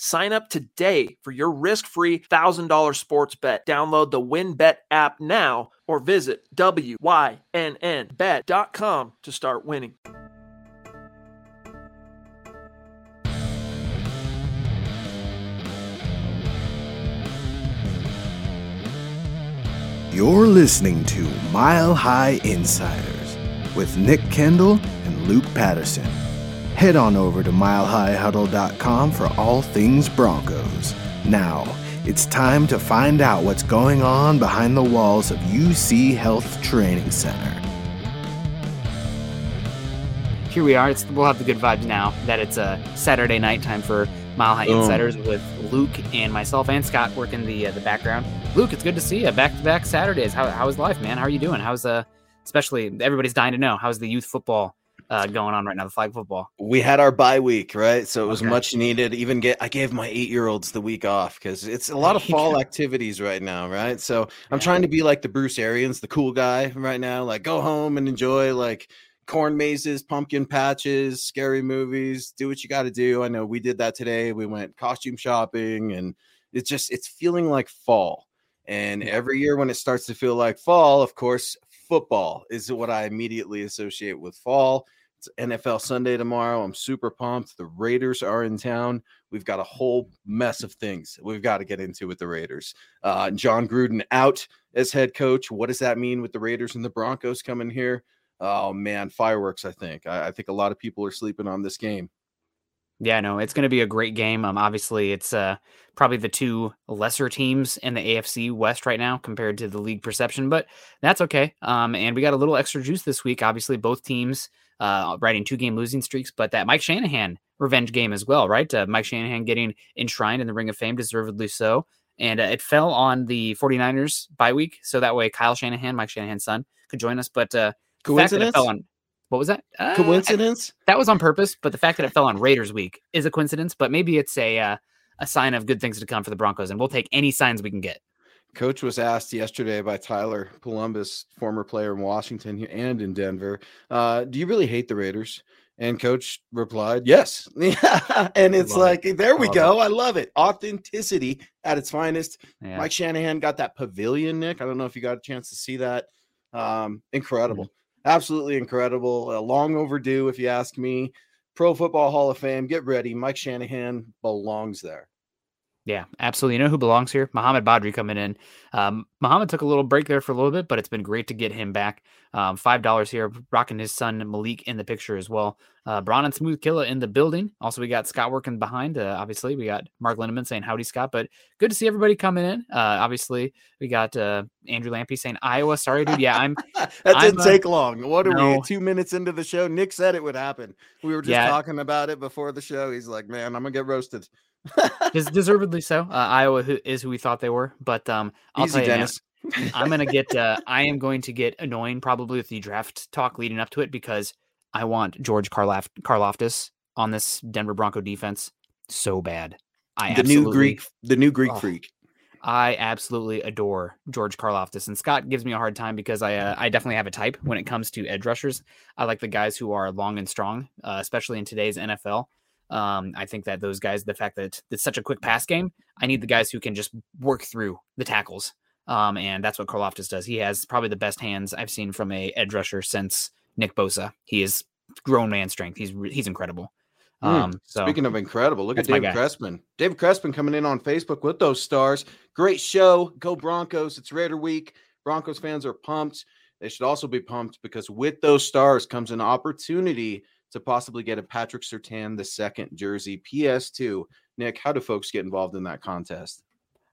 Sign up today for your risk-free $1,000 sports bet. Download the WynnBET app now or visit wynnbet.com to start winning. You're listening to Mile High Insiders with Nick Kendell and Luke Patterson. Head on over to milehighhuddle.com for all things Broncos. Now, it's time to find out what's going on behind the walls of UC Health Training Center. Here we are. It's, we'll have the good vibes now that it's a Saturday night time for Mile High Boom. Insiders with Luke and myself and Scott working the uh, the background. Luke, it's good to see you. Back to back Saturdays. How how is life, man? How are you doing? How's uh especially everybody's dying to know how's the youth football uh, going on right now, the flag football. we had our bye week, right? So it was Okay. much needed. Even get I gave my eight year olds the week off because it's a lot of fall activities right now, right? So I'm Yeah. trying to be like the Bruce Arians, the cool guy right now. Like go home and enjoy like corn mazes, pumpkin patches, scary movies. Do what you got to do. I know we did that today. We went costume shopping, and it's just it's feeling like fall. And every year when it starts to feel like fall, of course, football is what I immediately associate with fall. It's NFL Sunday tomorrow. I'm super pumped. The Raiders are in town. We've got a whole mess of things we've got to get into with the Raiders. Uh, Jon Gruden out as head coach. What does that mean with the Raiders and the Broncos coming here? Oh man, fireworks! I think. I, I think a lot of people are sleeping on this game. Yeah, no, it's going to be a great game. Um, obviously, it's uh probably the two lesser teams in the AFC West right now compared to the league perception, but that's okay. Um, and we got a little extra juice this week. Obviously, both teams uh riding two game losing streaks, but that Mike Shanahan revenge game as well, right? Uh, Mike Shanahan getting enshrined in the Ring of Fame, deservedly so. And uh, it fell on the 49ers bye week, so that way Kyle Shanahan, Mike Shanahan's son, could join us. But uh, the fact that it Coincidence? fell on what was that? Uh, I- Coincidence? that was on purpose, but the fact that it fell on Raiders week is a coincidence. But maybe it's a uh, a sign of good things to come for the Broncos, and we'll take any signs we can get. Coach was asked yesterday by Tyler Polumbus, former player in Washington and in Denver, uh, do you really hate the Raiders? And coach replied, yes. And it's like, there we Love go. I love it. Authenticity at its finest. Yeah. Mike Shanahan got that pavilion, Nick. I don't know if you got a chance to see that. Um, incredible. Mm-hmm. Absolutely incredible. Uh, long overdue, if you ask me. Pro Football Hall of Fame. Get ready. Mike Shanahan belongs there. Yeah, absolutely. You know who belongs here? Muhammad Badri coming in. Um, Muhammad took a little break there for a little bit, but it's been great to get him back. Um, Five dollars here, rocking his son Malik in the picture as well. Uh, Braun and Smooth Killa in the building. Also, we got Scott working behind. Uh, obviously, we got Mark Lindeman saying howdy, Scott. But good to see everybody coming in. Uh, obviously, we got uh, Andrew Lampy saying Iowa. Sorry, dude. Yeah, I'm. that I'm, didn't take long. What are no. we? Two minutes into the show. Nick said it would happen. We were just Yeah. talking about it before the show. He's like, "Man, I'm gonna get roasted." Des- deservedly so. Uh, Iowa who is who we thought they were, but um, I'll Easy, tell you, man, Dennis. I'm gonna get. Uh, I am going to get annoying probably with the draft talk leading up to it because I want George Karlof- Karlaftis on this Denver Bronco defense so bad. I the new absolutely- Greek, the new Greek Oh. freak. I absolutely adore George Karlaftis, and Scott gives me a hard time because I uh, I definitely have a type when it comes to edge rushers. I like the guys who are long and strong, uh, especially in today's NFL. Um, I think that those guys, the fact that it's such a quick pass game, I need the guys who can just work through the tackles. Um, and that's what Karlaftis does. He has probably the best hands I've seen from a edge rusher since Nick Bosa. He is grown man strength. He's he's incredible. Hmm. Um, so Speaking of incredible, look at David. Crespin. David Crespin coming in on Facebook with those stars. Great show. Go Broncos. It's Raider week. Broncos fans are pumped. They should also be pumped because with those stars comes an opportunity to possibly get a Patrick Surtain the second jersey PS2. Nick, how do folks get involved in that contest?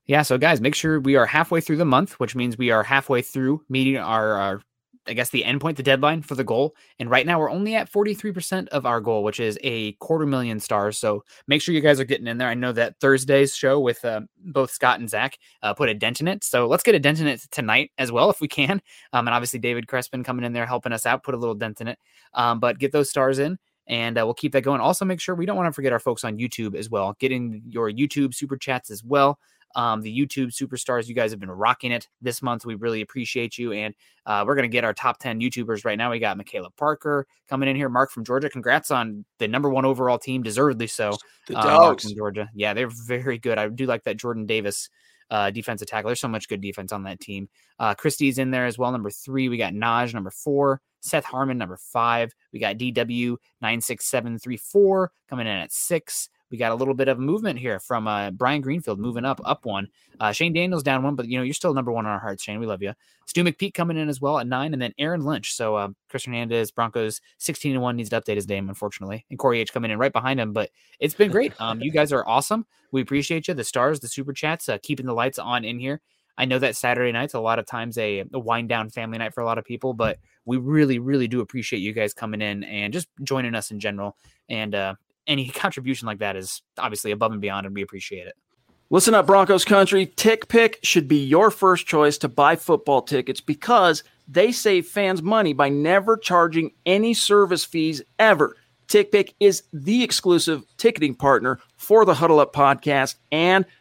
Yeah, so guys, make sure we are halfway through the month, which means we are halfway through meeting our, our I guess the endpoint, the deadline for the goal. And right now we're only at 43% of our goal, which is a quarter million stars. So make sure you guys are getting in there. I know that Thursday's show with uh, both Scott and Zach uh, put a dent in it. So let's get a dent in it tonight as well, if we can. Um, and obviously David Crespin coming in there helping us out, put a little dent in it. Um, but get those stars in and uh, we'll keep that going. Also, make sure we don't want to forget our folks on YouTube as well. Getting your YouTube super chats as well um, the YouTube superstars. You guys have been rocking it this month. We really appreciate you. And uh, we're going to get our top 10 YouTubers right now. We got Michaela Parker coming in here. Mark from Georgia. Congrats on the number one overall team, deservedly so. The uh, Mark from Georgia. Yeah, they're very good. I do like that Jordan Davis uh, defensive tackle. There's so much good defense on that team. Uh, Christie's in there as well. Number three, we got Naj, number four. Seth Harmon, number five. We got DW96734 coming in at six we got a little bit of movement here from uh, Brian Greenfield moving up, up one. Uh, Shane Daniels down one, but you know you're still number one on our hearts, Shane. We love you. Stu McPeak coming in as well at nine, and then Aaron Lynch. So uh, Chris Hernandez, Broncos 16 and one needs to update his name, unfortunately, and Corey H coming in right behind him. But it's been great. Um, you guys are awesome. We appreciate you. The stars, the super chats, uh, keeping the lights on in here. I know that Saturday night's a lot of times a, a wind down family night for a lot of people, but we really, really do appreciate you guys coming in and just joining us in general. And uh, any contribution like that is obviously above and beyond, and we appreciate it. Listen up, Broncos country. TickPick should be your first choice to buy football tickets because they save fans money by never charging any service fees ever. TickPick is the exclusive ticketing partner for the Huddle Up podcast and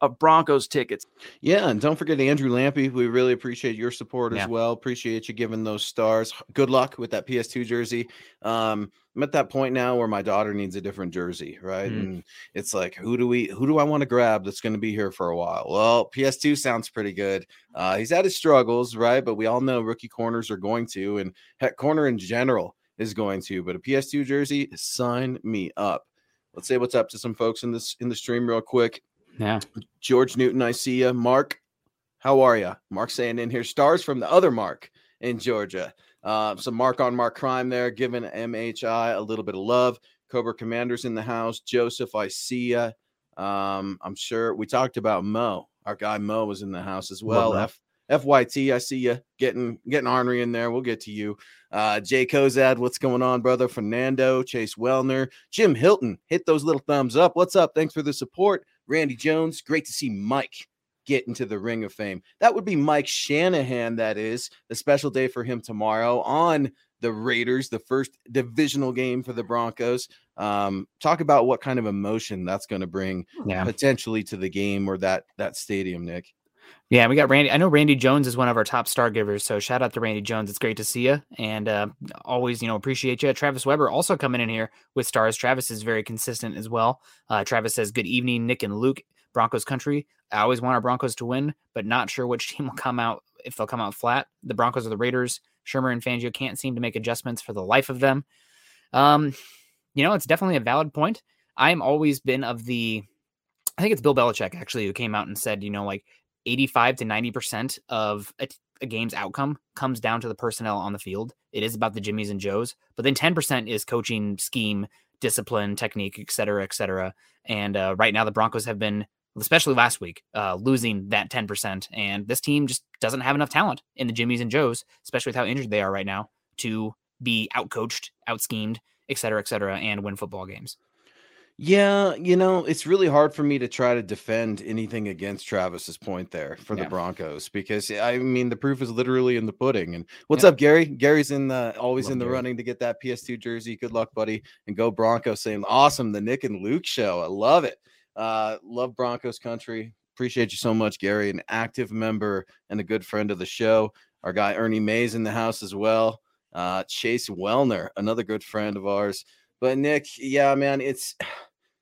of Broncos tickets. Yeah, and don't forget Andrew Lampy. We really appreciate your support yeah. as well. Appreciate you giving those stars. Good luck with that PS2 jersey. Um, I'm at that point now where my daughter needs a different jersey, right? Mm. And it's like, who do we who do I want to grab that's going to be here for a while? Well, PS2 sounds pretty good. Uh, he's had his struggles, right? But we all know rookie corners are going to, and heck, corner in general is going to. But a PS2 jersey, sign me up. Let's say what's up to some folks in this in the stream real quick. Yeah. George Newton, I see you. Mark, how are you? Mark saying in here, stars from the other Mark in Georgia. Uh, some Mark on Mark crime there, giving MHI a little bit of love. Cobra Commanders in the house. Joseph, I see you. Um, I'm sure we talked about Mo. Our guy Mo was in the house as well. F FYT, I see you getting getting ornery in there. We'll get to you. Uh, Jay Kozad, what's going on, brother? Fernando, Chase Wellner, Jim Hilton, hit those little thumbs up. What's up? Thanks for the support. Randy Jones, great to see Mike get into the ring of fame. That would be Mike Shanahan, that is a special day for him tomorrow on the Raiders, the first divisional game for the Broncos. Um, talk about what kind of emotion that's going to bring yeah. potentially to the game or that that stadium, Nick. Yeah, we got Randy. I know Randy Jones is one of our top star givers, so shout out to Randy Jones. It's great to see you, and uh, always, you know, appreciate you. Travis Weber also coming in here with stars. Travis is very consistent as well. Uh, Travis says, "Good evening, Nick and Luke, Broncos country. I always want our Broncos to win, but not sure which team will come out if they'll come out flat. The Broncos or the Raiders. Shurmur and Fangio can't seem to make adjustments for the life of them. Um, you know, it's definitely a valid point. I'm always been of the I think it's Bill Belichick actually who came out and said, you know, like 85 to 90% of a, a, game's outcome comes down to the personnel on the field. It is about the Jimmies and Joes, but then 10% is coaching, scheme, discipline, technique, et cetera, et cetera. And uh, right now, the Broncos have been, especially last week, uh, losing that 10%. And this team just doesn't have enough talent in the Jimmies and Joes, especially with how injured they are right now, to be outcoached, out schemed, et cetera, et cetera, and win football games. Yeah, you know, it's really hard for me to try to defend anything against Travis's point there for yeah. the Broncos because I mean the proof is literally in the pudding. And what's yeah. up, Gary? Gary's in the always Love in the Gary. running to get that PS2 jersey. Good luck, buddy, and go Broncos! Saying awesome, the Nick and Luke show. I love it. Uh, love Broncos country. Appreciate you so much, Gary, an active member and a good friend of the show. Our guy Ernie Mays in the house as well. Uh, Chase Wellner, another good friend of ours. But Nick, yeah, man, it's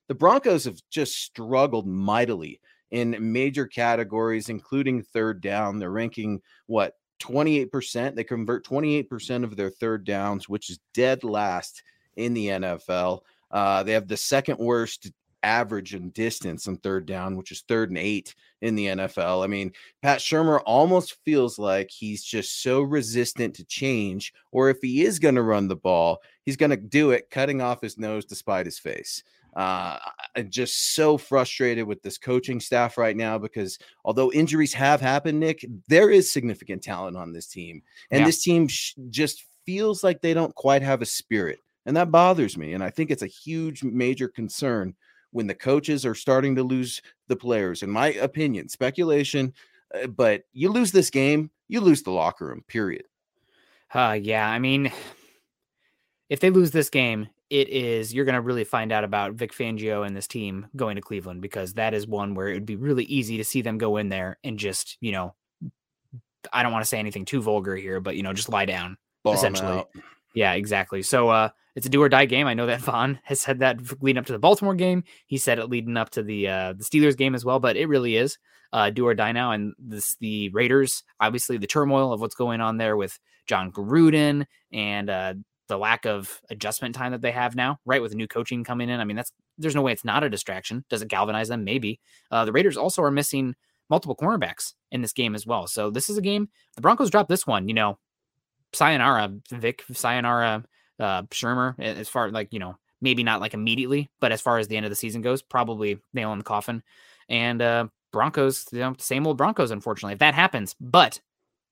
the Broncos have just struggled mightily in major categories, including third down. They're ranking what 28%. They convert 28% of their third downs, which is dead last in the NFL. Uh, they have the second worst average in distance on third down, which is third and eight in the NFL. I mean, Pat Shurmur almost feels like he's just so resistant to change, or if he is going to run the ball, he's going to do it cutting off his nose despite his face. Uh, I'm just so frustrated with this coaching staff right now because although injuries have happened, Nick, there is significant talent on this team, and yeah. this team sh- just feels like they don't quite have a spirit, and that bothers me. And I think it's a huge, major concern when the coaches are starting to lose the players. In my opinion, speculation, uh, but you lose this game, you lose the locker room. Period. Uh, yeah, I mean, if they lose this game, it is you're going to really find out about Vic Fangio and this team going to Cleveland because that is one where it would be really easy to see them go in there and just, you know, I don't want to say anything too vulgar here, but you know, just lie down Bomb essentially. Out. Yeah, exactly. So uh it's a do or die game. I know that Von has said that leading up to the Baltimore game. He said it leading up to the uh the Steelers game as well, but it really is uh do or die now. And this the Raiders, obviously the turmoil of what's going on there with Jon Gruden and uh the lack of adjustment time that they have now, right? With new coaching coming in. I mean, that's there's no way it's not a distraction. Does it galvanize them? Maybe. Uh, the Raiders also are missing multiple cornerbacks in this game as well. So this is a game. The Broncos dropped this one. You know, sayonara, Vic, sayonara, uh, Shurmur. As far like you know, maybe not like immediately, but as far as the end of the season goes, probably nail in the coffin. And uh, Broncos, you know, same old Broncos. Unfortunately, if that happens, but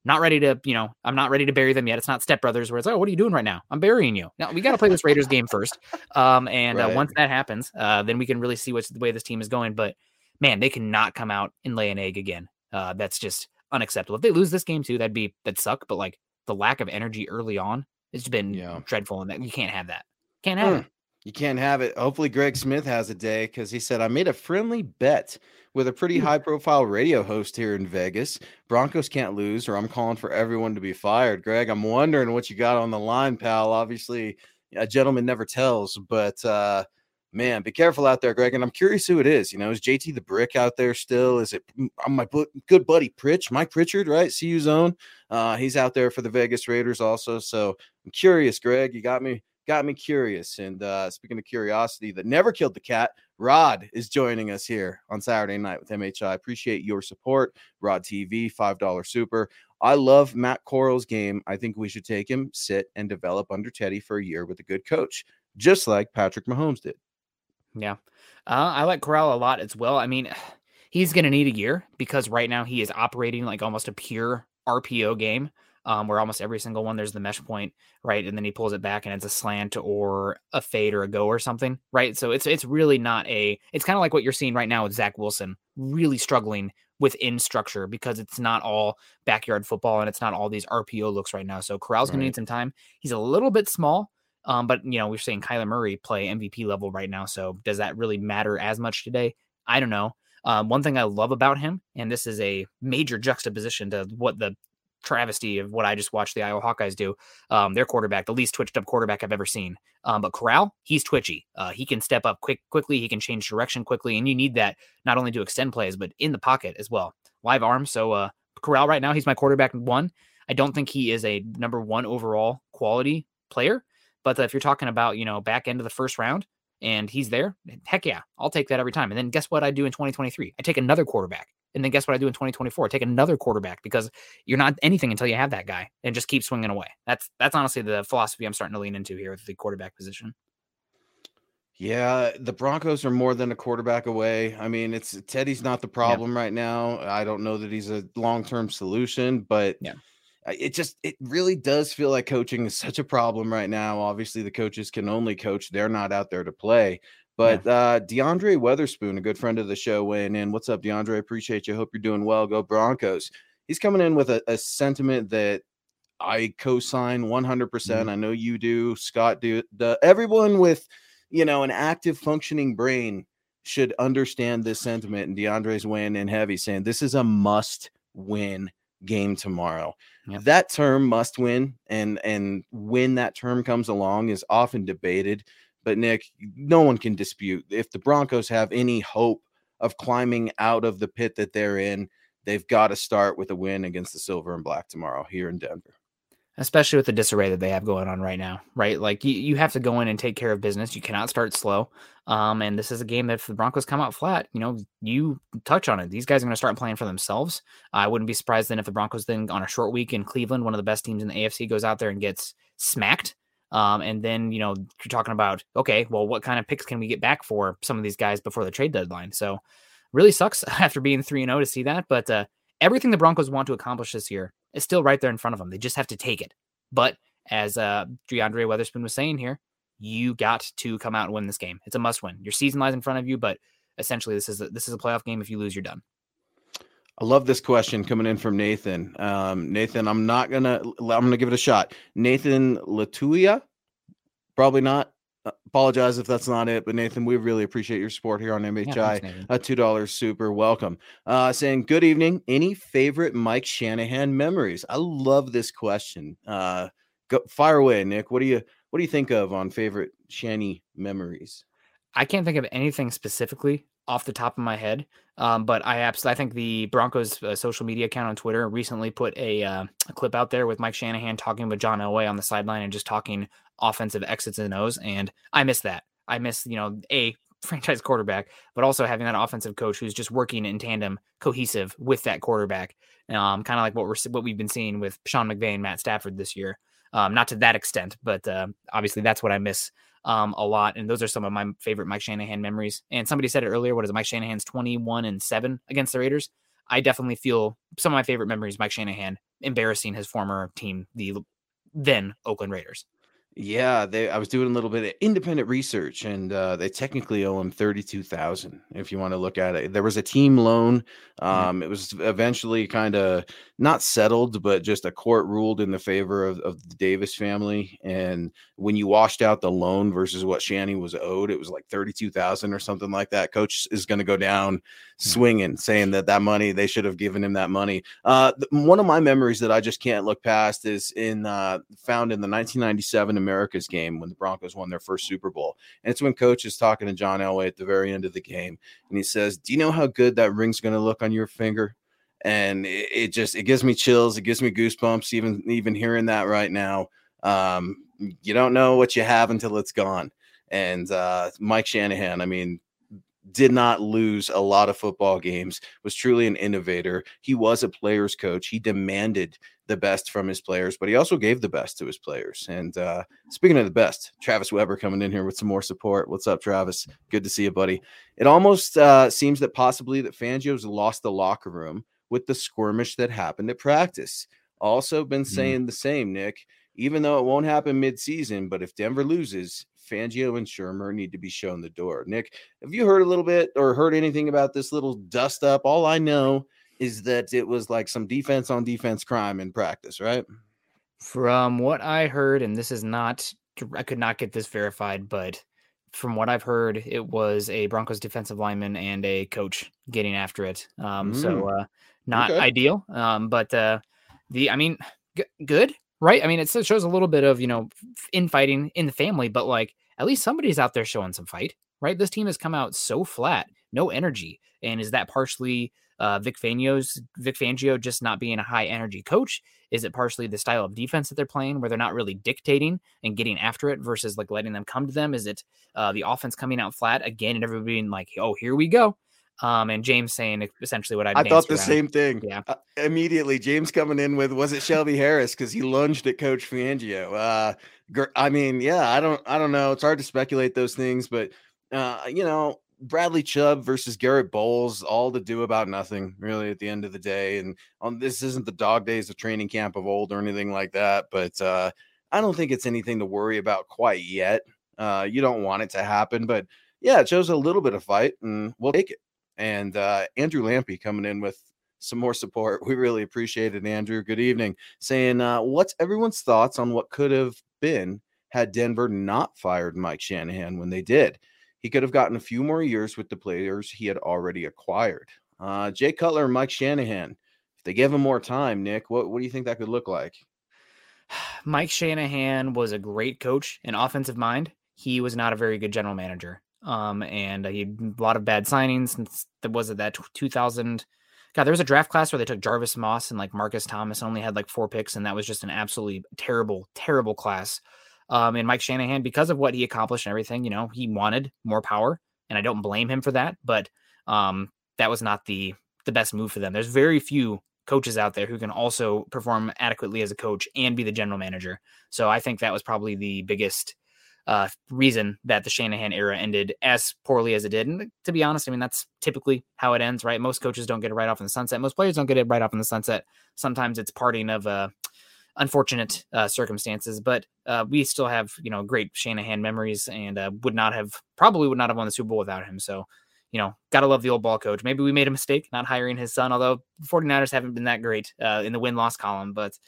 not ready to, you know, I'm not ready to bury them yet. It's not Step Brothers where it's like, oh, what are you doing right now? I'm burying you. Now we got to play this Raiders game first. Um, and uh, right. uh, once that happens, uh, then we can really see what's the way this team is going. But man, they cannot come out and lay an egg again. Uh, that's just unacceptable. If they lose this game too, that'd be that'd suck. But like the lack of energy early on, it's been yeah. dreadful, and that you can't have that. Can't have mm. You can't have it. Hopefully, Greg Smith has a day because he said, I made a friendly bet with a pretty high profile radio host here in Vegas. Broncos can't lose, or I'm calling for everyone to be fired. Greg, I'm wondering what you got on the line, pal. Obviously, a gentleman never tells, but uh, man, be careful out there, Greg. And I'm curious who it is. You know, is JT the Brick out there still? Is it my good buddy Pritch, Mike Pritchard, right? CU Zone. Uh, he's out there for the Vegas Raiders also. So I'm curious, Greg. You got me got me curious. And uh, speaking of curiosity that never killed the cat, Rod is joining us here on Saturday night with MHI. Appreciate your support. Rod TV, $5 super. I love Matt Corral's game. I think we should take him, sit, and develop under Teddy for a year with a good coach, just like Patrick Mahomes did. Yeah. Uh, I like Corral a lot as well. I mean, he's going to need a year because right now he is operating like almost a pure RPO game um, where almost every single one there's the mesh point, right? And then he pulls it back and it's a slant or a fade or a go or something, right? So it's it's really not a. It's kind of like what you're seeing right now with Zach Wilson, really struggling within structure because it's not all backyard football and it's not all these RPO looks right now. So Corral's right. gonna need some time. He's a little bit small. Um, but you know, we're saying Kyler Murray play MVP level right now. So does that really matter as much today? I don't know. Um, one thing I love about him, and this is a major juxtaposition to what the travesty of what I just watched the Iowa Hawkeyes do. Um, their quarterback, the least twitched up quarterback I've ever seen. Um, but Corral, he's twitchy. Uh, he can step up quick, quickly. He can change direction quickly, and you need that not only to extend plays, but in the pocket as well. Live arms. So uh, Corral right now, he's my quarterback one. I don't think he is a number one overall quality player, but if you're talking about you know back end of the first round and he's there, heck yeah, I'll take that every time. And then guess what I do in 2023? I take another quarterback. And then guess what I do in 2024? Take another quarterback because you're not anything until you have that guy and just keep swinging away. That's that's honestly the philosophy I'm starting to lean into here with the quarterback position. Yeah, the Broncos are more than a quarterback away. I mean, it's Teddy's not the problem yeah. right now. I don't know that he's a long-term solution, but yeah. It just it really does feel like coaching is such a problem right now. Obviously, the coaches can only coach; they're not out there to play. But yeah. uh, DeAndre Weatherspoon, a good friend of the show, weighing in. What's up, DeAndre? Appreciate you. Hope you're doing well. Go Broncos. He's coming in with a, a sentiment that I co-sign 100%. percent mm hmm I know you do. Scott do. The, everyone with, you know, an active functioning brain should understand this sentiment. And DeAndre's weighing in heavy, saying this is a must win game tomorrow. Yep. That term must win and and when that term comes along is often debated. But Nick, no one can dispute if the Broncos have any hope of climbing out of the pit that they're in, they've got to start with a win against the silver and black tomorrow here in Denver especially with the disarray that they have going on right now, right? Like you, you have to go in and take care of business. You cannot start slow. Um, and this is a game that if the Broncos come out flat, you know, you touch on it. These guys are going to start playing for themselves. I wouldn't be surprised then if the Broncos then on a short week in Cleveland, one of the best teams in the AFC, goes out there and gets smacked. Um, and then you know you're talking about okay, well, what kind of picks can we get back for some of these guys before the trade deadline? So really sucks after being three and zero oh to see that, but uh, everything the Broncos want to accomplish this year is still right there in front of them. They just have to take it. But as uh, DeAndre Weatherspoon was saying here, you got to come out and win this game. It's a must win. Your season lies in front of you, but essentially this is a, this is a playoff game. If you lose, you're done. I love this question coming in from Nathan. Um, Nathan, I'm not gonna I'm gonna give it a shot. Nathan Latuya, probably not. Uh, apologize if that's not it, but Nathan, we really appreciate your support here on MHI. Yeah, a two dollars super welcome. Uh, saying good evening. Any favorite Mike Shanahan memories? I love this question. Uh, go fire away, Nick. What do you what do you think of on favorite Shanny memories? I can't think of anything specifically off the top of my head, um, but I absolutely I think the Broncos uh, social media account on Twitter recently put a, uh, a, clip out there with Mike Shanahan talking with John Elway on the sideline and just talking offensive exits and O's. And I miss that. I miss, you know, a franchise quarterback, but also having that offensive coach who's just working in tandem, cohesive with that quarterback. Um, kind of like what we're what we've been seeing with Sean McVay and Matt Stafford this year. Um, not to that extent, but uh, obviously that's what I miss um, a lot. And those are some of my favorite Mike Shanahan memories. And somebody said it earlier. What is it? Mike Shanahan's twenty-one and seven against the Raiders. I definitely feel some of my favorite memories. Mike Shanahan embarrassing his former team, the then Oakland Raiders. Yeah, they. I was doing a little bit of independent research, and uh, they technically owe him thirty-two thousand. If you want to look at it, there was a team loan. Um, It was eventually kind of not settled, but just a court ruled in the favor of, of the Davis family. And when you washed out the loan versus what Shanny was owed, it was like thirty-two thousand or something like that. Coach is going to go down swinging, saying that that money they should have given him that money. Uh, one of my memories that I just can't look past is in uh, found in the nineteen ninety-seven America's game when the Broncos won their first Super Bowl. And it's when coach is talking to John Elway at the very end of the game. And he says, Do you know how good that ring's going to look on your finger? And it, it, just, it gives me chills. It gives me goosebumps, even, even hearing that right now. Um, you don't know what you have until it's gone. And uh, Mike Shanahan, I mean, did not lose a lot of football games, was truly an innovator. He was a player's coach. He demanded the best from his players, but he also gave the best to his players. And uh, speaking of the best, Travis Weber coming in here with some more support. What's up, Travis? Good to see you, buddy. It almost uh, seems that possibly that Fangio's lost the locker room with the skirmish that happened at practice. Also been mm-hmm. saying mm. the same, Nick. Even though it won't happen mid-season, but if Denver loses, Fangio and Shurmur need to be shown the door. Nick, have you heard a little bit or heard anything about this little dust up? All I know is that it was like some defense on defense crime in practice, right? From what I heard, and this is not, I could not get this verified, but from what I've heard, it was a Broncos defensive lineman and a coach getting after it. Um, mm. So, uh, not okay. ideal. Um, but uh, the, I mean, g- good, right? I mean, it shows a little bit of, you know, infighting in the family, but like at least somebody's out there showing some fight, right? This team has come out so flat, no energy. And is that partially uh, Vic Fangio's Vic Fangio just not being a high energy coach? Is it partially the style of defense that they're playing, where they're not really dictating and getting after it versus like letting them come to them? Is it uh, the offense coming out flat again and everybody being like, "Oh, here we go"? Um, and James saying essentially what I I thought the around. same thing. Yeah, uh, immediately James coming in with was it Shelby Harris because he lunged at Coach Fangio. Uh, I mean, yeah, I don't, I don't know. It's hard to speculate those things, but uh, you know, Bradley Chubb versus Garett Bolles, all to do about nothing, really, at the end of the day. And on this isn't the dog days of training camp of old or anything like that, but uh, I don't think it's anything to worry about quite yet. Uh, you don't want it to happen, but yeah, it shows a little bit of fight, and we'll take it. And uh, Andrew Lampy coming in with some more support. We really appreciate it, Andrew. Good evening. Saying, uh, what's everyone's thoughts on what could have been had Denver not fired Mike Shanahan when they did? He could have gotten a few more years with the players he had already acquired. Uh, Jay Cutler and Mike Shanahan, if they give him more time, Nick, what, what do you think that could look like? Mike Shanahan was a great coach in offensive mind. He was not a very good general manager. Um, and he had a lot of bad signings. Since that was it that 2000. God, there was a draft class where they took Jarvis Moss and like Marcus Thomas only had like four picks, and that was just an absolutely terrible, terrible class. Um, and Mike Shanahan, because of what he accomplished and everything, you know, he wanted more power, and I don't blame him for that. But um, that was not the the best move for them. There's very few coaches out there who can also perform adequately as a coach and be the general manager. So I think that was probably the biggest uh, reason that the Shanahan era ended as poorly as it did. And to be honest, I mean, that's typically how it ends, right? Most coaches don't get it right off in the sunset. Most players don't get it right off in the sunset. Sometimes it's parting of uh, unfortunate uh, circumstances, but uh, we still have, you know, great Shanahan memories and uh, would not have, probably would not have won the Super Bowl without him. So, you know, got to love the old ball coach. Maybe we made a mistake not hiring his son, although the 49ers haven't been that great uh, in the win loss column, but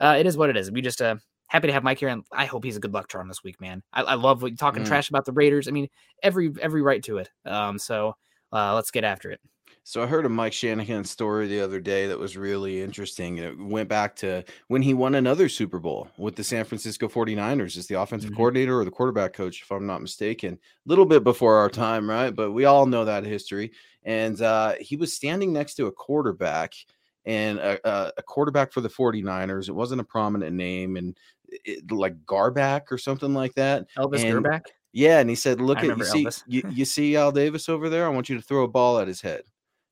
uh, it is what it is. We just, uh, happy to have Mike here, and I hope he's a good luck charm this week, man. I, I love talking mm. trash about the Raiders. I mean, every every right to it. Um, so uh, let's get after it. So I heard a Mike Shanahan story the other day that was really interesting. It went back to when he won another Super Bowl with the San Francisco 49ers as the offensive mm-hmm. coordinator or the quarterback coach, if I'm not mistaken. A little bit before our time, right? But we all know that history. And uh, he was standing next to a quarterback and a, a, quarterback for the 49ers. It wasn't a prominent name and it, like Grbac or something like that. Elvis and, Grbac? Yeah. And he said, Look I at you see, you, you see Al Davis over there? I want you to throw a ball at his head.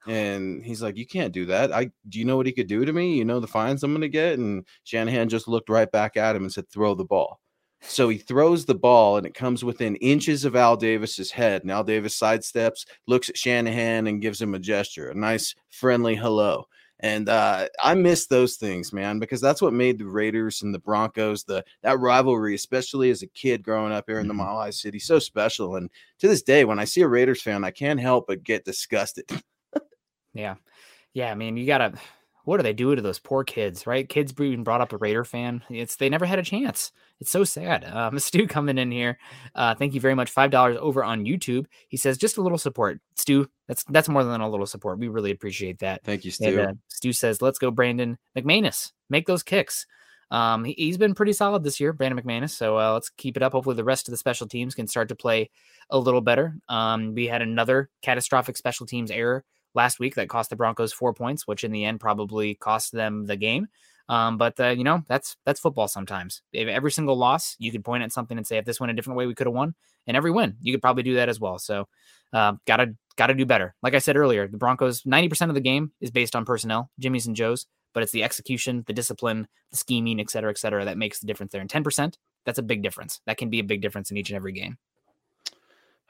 And he's like, You can't do that. I do you know what he could do to me? You know the fines I'm gonna get? And Shanahan just looked right back at him and said, Throw the ball. So he throws the ball and it comes within inches of Al Davis's head. And Al Davis sidesteps, looks at Shanahan and gives him a gesture, a nice friendly hello. And uh, I miss those things, man, because that's what made the Raiders and the Broncos, the that rivalry, especially as a kid growing up here in the mm-hmm. Mile High City, so special. And to this day, when I see a Raiders fan, I can't help but get disgusted. yeah. Yeah. I mean, you gotta what do they do to those poor kids, right? Kids being brought up a Raider fan. It's they never had a chance. It's so sad. Um, Stu coming in here. Uh, thank you very much. Five dollars over on YouTube. He says just a little support. Stu, that's that's more than a little support. We really appreciate that. Thank you, Stu. And, uh, Stu says, let's go, Brandon McManus. Make those kicks. Um, he, has been pretty solid this year, Brandon McManus. So uh, let's keep it up. Hopefully, the rest of the special teams can start to play a little better. Um, we had another catastrophic special teams error last week that cost the Broncos four points, which in the end probably cost them the game. Um, but uh, you know that's that's football. Sometimes if every single loss, you could point at something and say, if this went a different way, we could have won. And every win, you could probably do that as well. So uh, gotta gotta do better. Like I said earlier, the Broncos ninety percent of the game is based on personnel, Jimmy's and Joe's, but it's the execution, the discipline, the scheming, et cetera, et cetera, that makes the difference there. And ten percent, that's a big difference. That can be a big difference in each and every game.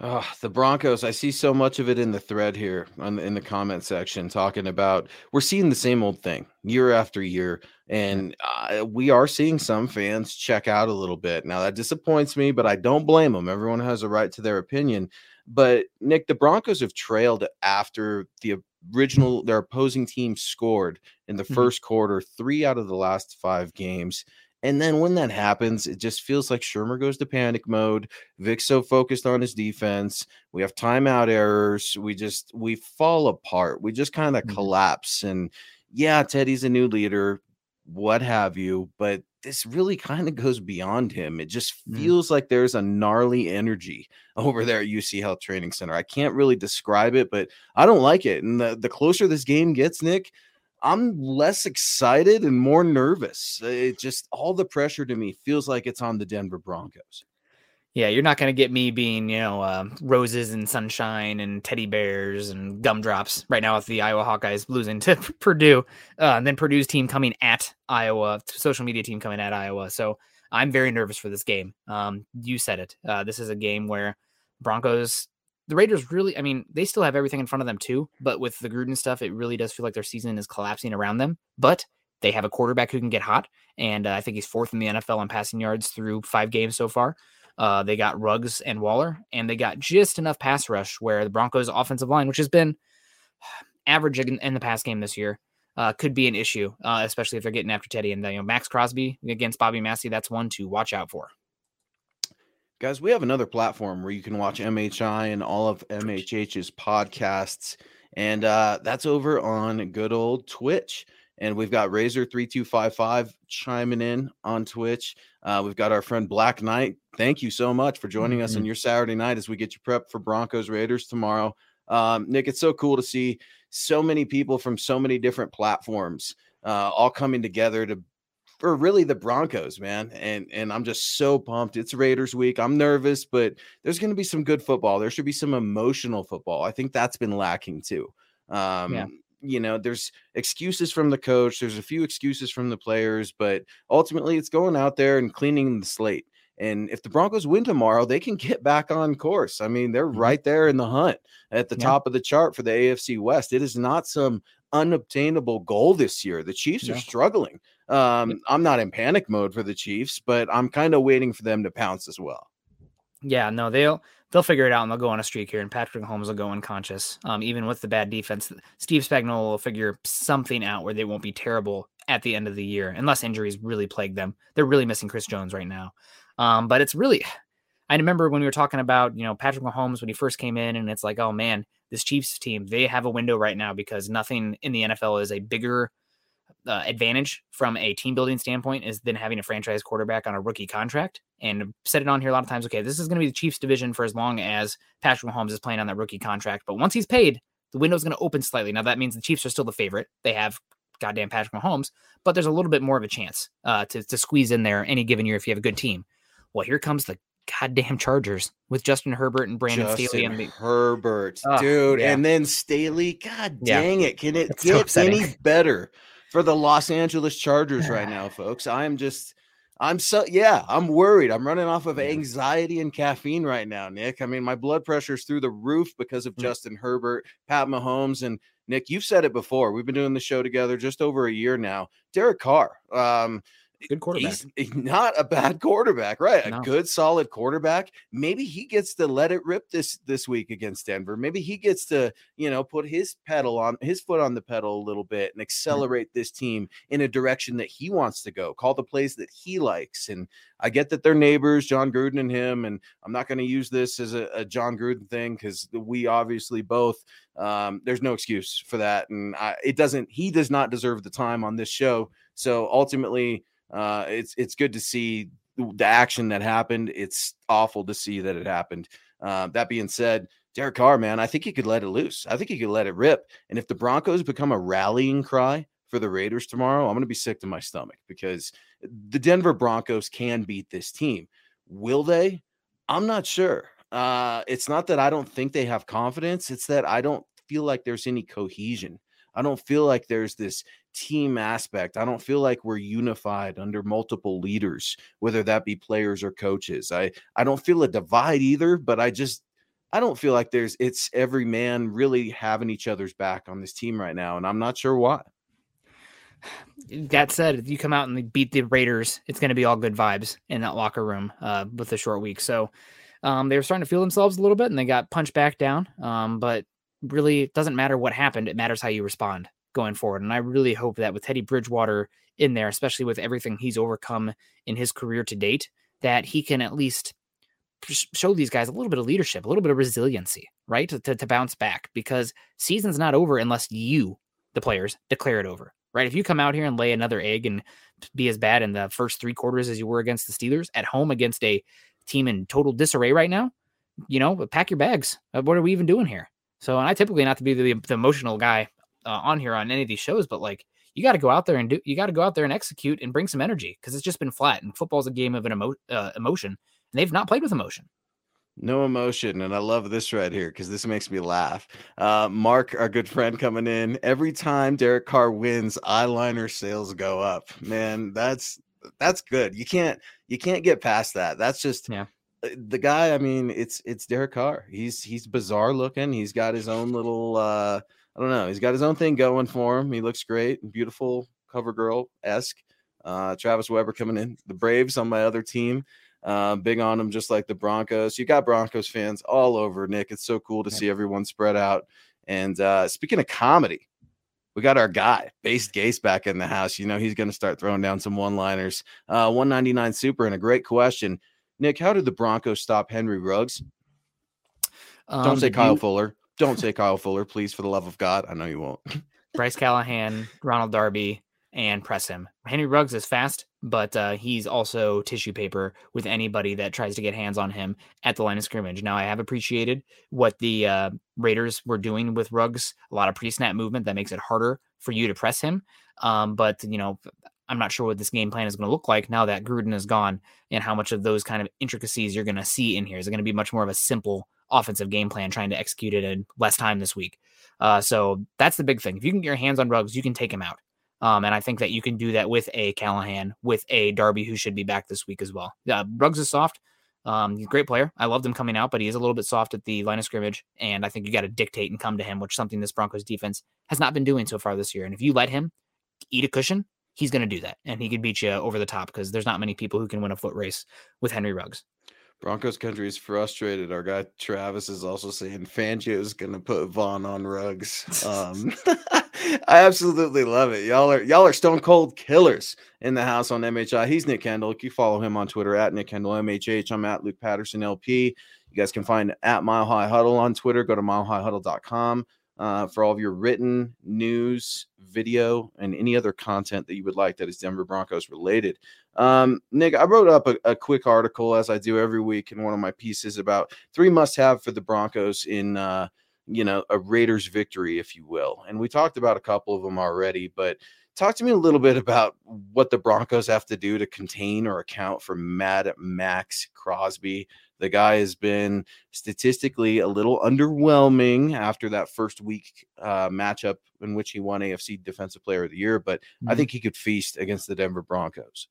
Oh, the Broncos. I see so much of it in the thread here on, in the comment section talking about we're seeing the same old thing year after year. And uh, we are seeing some fans check out a little bit. Now, that disappoints me, but I don't blame them. Everyone has a right to their opinion. But, Nick, the Broncos have trailed after the original, their opposing team scored in the 1st mm-hmm. quarter, three out of the last five games. And then when that happens, it just feels like Shurmur goes to panic mode. Vic's so focused on his defense. We have timeout errors. We just we fall apart. We just kind of mm-hmm. collapse. And yeah, Teddy's a new leader, what have you, but this really kind of goes beyond him. It just mm. feels mm. like there's a gnarly energy over there at UC Health Training Center. I can't really describe it, but I don't like it. And the, the closer this game gets, Nick, I'm less excited and more nervous. It just all the pressure to me feels like it's on the Denver Broncos. Yeah, you're not going to get me being, you know, uh, roses and sunshine and teddy bears and gumdrops right now with the Iowa Hawkeyes losing to Purdue. Uh, and then Purdue's team coming at Iowa, social media team coming at Iowa. So I'm very nervous for this game. Um, you said it. Uh, this is a game where Broncos the Raiders really, I mean, they still have everything in front of them too, but with the Gruden stuff, it really does feel like their season is collapsing around them. But they have a quarterback who can get hot, and uh, I think he's fourth in the NFL on passing yards through five games so far. Uh, they got Ruggs and Waller, and they got just enough pass rush where the Broncos' offensive line, which has been average in, in the pass game this year, uh, could be an issue, uh, especially if they're getting after Teddy and you know Maxx Crosby against Bobby Massie. That's one to watch out for. Guys, we have another platform where you can watch MHI and all of MHH's podcasts. And uh, that's over on good old Twitch. And we've got Razor3255 chiming in on Twitch. Uh, we've got our friend Black Knight. Thank you so much for joining mm-hmm. us on your Saturday night as we get you prepped for Broncos Raiders tomorrow. Um, Nick, it's so cool to see so many people from so many different platforms uh, all coming together to for really the Broncos, man. And and I'm just so pumped. It's Raiders week. I'm nervous, but there's going to be some good football. There should be some emotional football. I think that's been lacking too. Um, yeah. You know, there's excuses from the coach. There's a few excuses from the players, but ultimately, it's going out there and cleaning the slate. And if the Broncos win tomorrow, they can get back on course. I mean, they're mm-hmm. right there in the hunt at the yeah. top of the chart for the AFC West. It is not some unobtainable goal this year. The Chiefs yeah. are struggling. Um, I'm not in panic mode for the Chiefs, but I'm kind of waiting for them to pounce as well. Yeah, no, they'll they'll figure it out and they'll go on a streak here. And Patrick Mahomes will go unconscious. Um, even with the bad defense, Steve Spagnuolo will figure something out where they won't be terrible at the end of the year, unless injuries really plague them. They're really missing Chris Jones right now. Um, but it's really, I remember when we were talking about you know Patrick Mahomes when he first came in, and it's like, oh man, this Chiefs team they have a window right now because nothing in the NFL is a bigger uh, advantage from a team building standpoint is than having a franchise quarterback on a rookie contract. And said it on here a lot of times. Okay, this is going to be the Chiefs division for as long as Patrick Mahomes is playing on that rookie contract. But once he's paid, the window is going to open slightly. Now that means the Chiefs are still the favorite. They have goddamn Patrick Mahomes, but there's a little bit more of a chance uh, to to squeeze in there any given year if you have a good team. Well, here comes the goddamn Chargers with Justin Herbert and Brandon Justin Staley and the Herbert, oh, dude, yeah. and then Staley. God dang yeah. it! Can it get so any better? for the Los Angeles Chargers right now, folks. I'm just, I'm so, yeah, I'm worried. I'm running off of anxiety and caffeine right now, Nick. I mean, my blood pressure's through the roof because of mm-hmm. Justin Herbert, Pat Mahomes, and Nick, you've said it before. We've been doing the show together just over a year now. Derek Carr, um, good quarterback. He's not a bad quarterback, right? No. A good, solid quarterback. Maybe he gets to let it rip this this week against Denver. Maybe he gets to, you know, put his pedal on his foot on the pedal a little bit and mm-hmm. accelerate mm-hmm. this team in a direction that he wants to go. Call the plays that he likes. And I get that they're neighbors, Jon Gruden and him. And I'm not going to use this as a, a Jon Gruden thing because we obviously both um, there's no excuse for that. And I, it doesn't, he does not deserve the time on this show. So ultimately, uh, it's it's good to see the action that happened. It's awful to see that it happened. Uh, that being said, Derek Carr, man, I think he could let it loose. I think he could let it rip. And if the Broncos become a rallying cry for the Raiders tomorrow, I'm going to be sick to my stomach because the Denver Broncos can beat this team. Will they? I'm not sure. Uh, it's not that I don't think they have confidence, it's that I don't feel like there's any cohesion. I don't feel like there's this team aspect. I don't feel like we're unified under multiple leaders, whether that be players or coaches. I I don't feel a divide either, but I just I don't feel like there's it's every man really having each other's back on this team right now, and I'm not sure why. That said, if you come out and beat the Raiders, it's going to be all good vibes in that locker room uh, with the short week. So um, they were starting to feel themselves a little bit, and they got punched back down. Um, but really, it doesn't matter what happened; it matters how you respond going forward. And I really hope that with Teddy Bridgewater in there, especially with everything he's overcome in his career to date, that he can at least show these guys a little bit of leadership, a little bit of resiliency, right? To, to, to bounce back because season's not over unless you, the players, declare it over, right? If you come out here and lay another egg and be as bad in the first three quarters as you were against the Steelers at home against a team in total disarray right now, you know, pack your bags. Uh, what are we even doing here? So, and I typically not to be the, the emotional guy uh, on here on any of these shows, but like you got to go out there and do you got to go out there and execute and bring some energy because it's just been flat. And football's a game of an emo- uh, emotion, and they've not played with emotion. No emotion. And I love this right here because this makes me laugh. Uh, Mark, our good friend coming in, every time Derek Carr wins, eyeliner sales go up. Man, that's that's good. You can't you can't get past that. That's just yeah. Uh, the guy, I mean, it's it's Derek Carr. He's he's bizarre looking. He's got his own little uh I don't know. He's got his own thing going for him. He looks great, beautiful cover girl esque. Uh, Travis Weber coming in. The Braves on my other team. Uh, big on them, just like the Broncos. You got Broncos fans all over, Nick. It's so cool to see everyone spread out. And uh, speaking of comedy, we got our guy, Base Gase, back in the house. You know, he's going to start throwing down some one liners. Uh, 199 Super, and a great question. Nick, how did the Broncos stop Henry Ruggs? Um, Don't say Kyle you- Fuller. Don't say Kyle Fuller, please, for the love of God. I know you won't. Bryce Callahan, Ronald Darby, and press him. Henry Ruggs is fast, but uh, he's also tissue paper with anybody that tries to get hands on him at the line of scrimmage. Now, I have appreciated what the uh, Raiders were doing with Ruggs, a lot of pre snap movement that makes it harder for you to press him. Um, but, you know, I'm not sure what this game plan is going to look like now that Gruden is gone and how much of those kind of intricacies you're going to see in here. Is it going to be much more of a simple offensive game plan trying to execute it in less time this week? Uh, so that's the big thing. If you can get your hands on Ruggs, you can take him out. Um, and I think that you can do that with a Callahan, with a Darby who should be back this week as well. Uh, Ruggs is soft. Um, he's a great player. I loved him coming out, but he is a little bit soft at the line of scrimmage. And I think you got to dictate and come to him, which is something this Broncos defense has not been doing so far this year. And if you let him eat a cushion, he's going to do that. And he could beat you over the top because there's not many people who can win a foot race with Henry Ruggs. Broncos country is frustrated. Our guy Travis is also saying Fangio is going to put Von on Ruggs. Um, I absolutely love it. Y'all are y'all are stone cold killers in the house on MHI. He's Nick Kendell. You follow him on Twitter at Nick Kendell MHH. I'm at Luke Patterson LP. You guys can find at Mile High Huddle on Twitter. Go to milehighhuddle.com uh, for all of your written news, video, and any other content that you would like that is Denver Broncos related. Um, Nick, I wrote up a, a quick article as I do every week in one of my pieces about three must have for the Broncos in, uh, you know, a Raiders victory, if you will. And we talked about a couple of them already, but talk to me a little bit about what the Broncos have to do to contain or account for Mad Max Crosby. The guy has been statistically a little underwhelming after that first week uh, matchup in which he won AFC Defensive Player of the Year, but I Mhm. think he could feast against the Denver Broncos.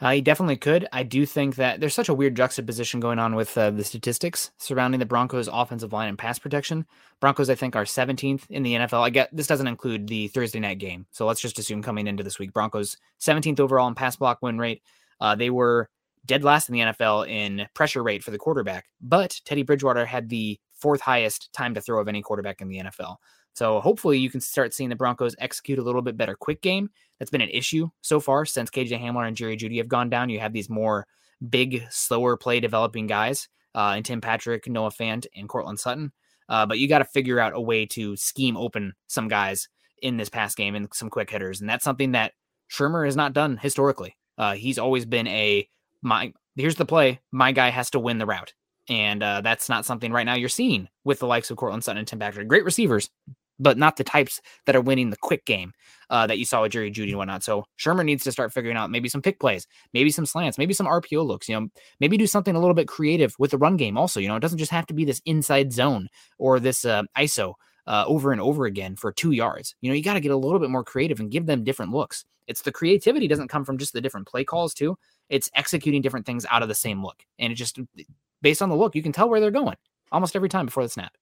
Uh, he definitely could. I do think that there's such a weird juxtaposition going on with uh, the statistics surrounding the Broncos' offensive line and pass protection. Broncos, I think, are 17th in the NFL. I get this doesn't include the Thursday night game, so let's just assume coming into this week, Broncos 17th overall in pass block win rate. Uh, they were dead last in the NFL in pressure rate for the quarterback, but Teddy Bridgewater had the fourth highest time to throw of any quarterback in the NFL. So hopefully you can start seeing the Broncos execute a little bit better quick game. That's been an issue so far since KJ Hamler and Jerry Jeudy have gone down. You have these more big, slower play developing guys, uh, and Tim Patrick, Noah Fant, and Courtland Sutton. Uh, but you got to figure out a way to scheme open some guys in this pass game and some quick hitters, and that's something that Shurmur has not done historically. Uh, he's always been a my. Here's the play. My guy has to win the route, and uh, that's not something right now you're seeing with the likes of Courtland Sutton and Tim Patrick. Great receivers, but not the types that are winning the quick game uh, that you saw with Jerry Jeudy and whatnot. So Shurmur needs to start figuring out maybe some pick plays, maybe some slants, maybe some RPO looks. You know, maybe do something a little bit creative with the run game. Also, you know, it doesn't just have to be this inside zone or this uh, ISO uh, over and over again for two yards. You know, you got to get a little bit more creative and give them different looks. It's the creativity doesn't come from just the different play calls too. It's executing different things out of the same look, and it just based on the look, you can tell where they're going almost every time before the snap.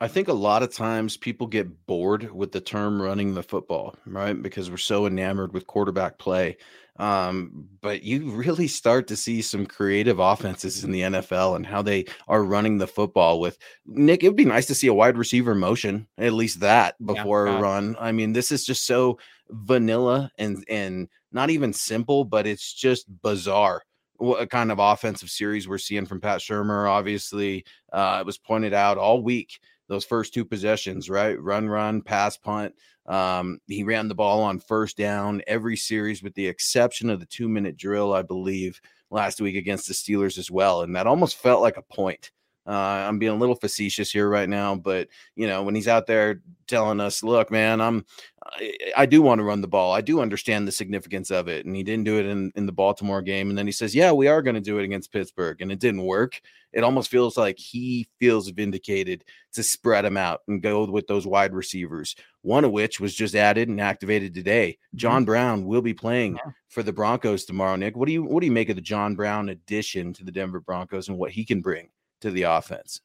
I think a lot of times people get bored with the term running the football, right? Because we're so enamored with quarterback play. Um, but you really start to see some creative offenses in the NFL and how they are running the football with Nick. It would be nice to see a wide receiver motion, at least that Yeah, before a run. I mean, this is just so vanilla and and not even simple, but it's just bizarre what kind of offensive series we're seeing from Pat Shurmur. Obviously, uh, it was pointed out all week those first two possessions, right? Run, run, pass, punt. Um, he ran the ball on first down every series, with the exception of the two minute drill, I believe, last week against the Steelers as well. And that almost felt like a point. Uh, I'm being a little facetious here right now, but you know, when he's out there telling us, look, man, I'm, I, I do want to run the ball. I do understand the significance of it. And he didn't do it in, in the Baltimore game. And then he says, yeah, we are going to do it against Pittsburgh. And it didn't work. It almost feels like he feels vindicated to spread them out and go with those wide receivers, one of which was just added and activated today. John Brown will be playing Yeah. for the Broncos tomorrow. Nick, what do you what do you make of the John Brown addition to the Denver Broncos and what he can bring to the offense?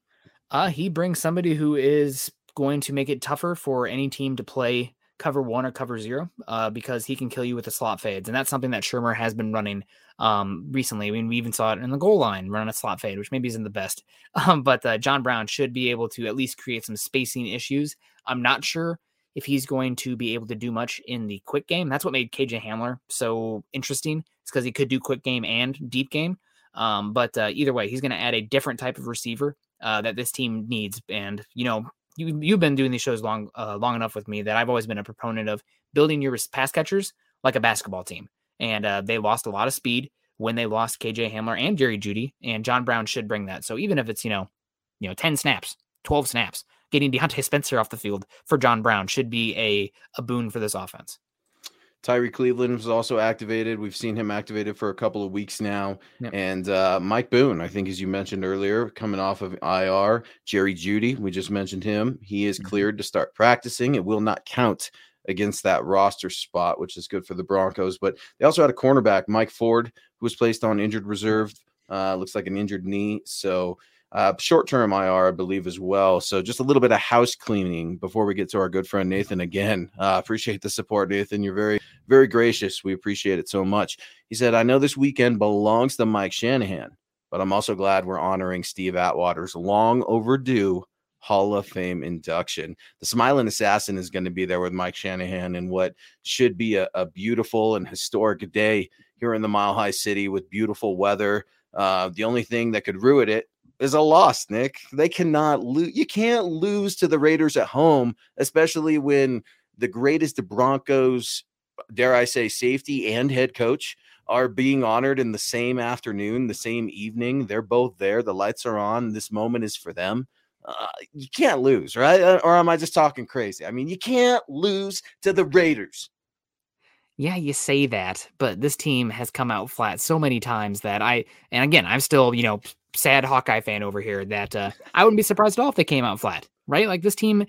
Uh, he brings somebody who is going to make it tougher for any team to play cover one or cover zero uh, because he can kill you with the slot fades. And that's something that Shurmur has been running um, recently. I mean, we even saw it in the goal line, running a slot fade, which maybe isn't the best. Um, but uh, John Brown should be able to at least create some spacing issues. I'm not sure if he's going to be able to do much in the quick game. That's what made KJ Hamler so interesting. It's because he could do quick game and deep game. Um, but uh, either way, he's going to add a different type of receiver uh, that this team needs. And you know, you you've been doing these shows long uh, long enough with me that I've always been a proponent of building your pass catchers like a basketball team. And uh, they lost a lot of speed when they lost KJ Hamler and Jerry Jeudy, and John Brown should bring that. So even if it's you know, you know, ten snaps, twelve snaps, getting Diontae Spencer off the field for John Brown should be a a boon for this offense. Tyrie Cleveland was also activated. We've seen him activated for a couple of weeks now. Yep. And uh, Mike Boone, I think, as you mentioned earlier, coming off of IR. Jerry Jeudy, we just mentioned him. He is mm-hmm. cleared to start practicing. It will not count against that roster spot, which is good for the Broncos. But they also had a cornerback, Mike Ford, who was placed on injured reserve. Uh, looks like an injured knee. So uh, short term IR, I believe, as well. So just a little bit of house cleaning before we get to our good friend Nathan again. Uh, appreciate the support, Nathan. You're very, very gracious. We appreciate it so much. He said, I know this weekend belongs to Mike Shanahan, but I'm also glad we're honoring Steve Atwater's long overdue Hall of Fame induction. The Smiling Assassin is going to be there with Mike Shanahan in what should be a, a beautiful and historic day here in the Mile High City with beautiful weather. Uh, the only thing that could ruin it is a loss, Nick. They cannot lose. You can't lose to the Raiders at home, especially when the greatest Broncos, dare I say, safety and head coach are being honored in the same afternoon, the same evening. They're both there. The lights are on. This moment is for them. Uh, you can't lose, right? Uh, or am I just talking crazy? I mean, you can't lose to the Raiders. Yeah, you say that, but this team has come out flat so many times that I, and again, I'm still, you know, sad Hawkeye fan over here that uh, I wouldn't be surprised at all if they came out flat, right? Like this team,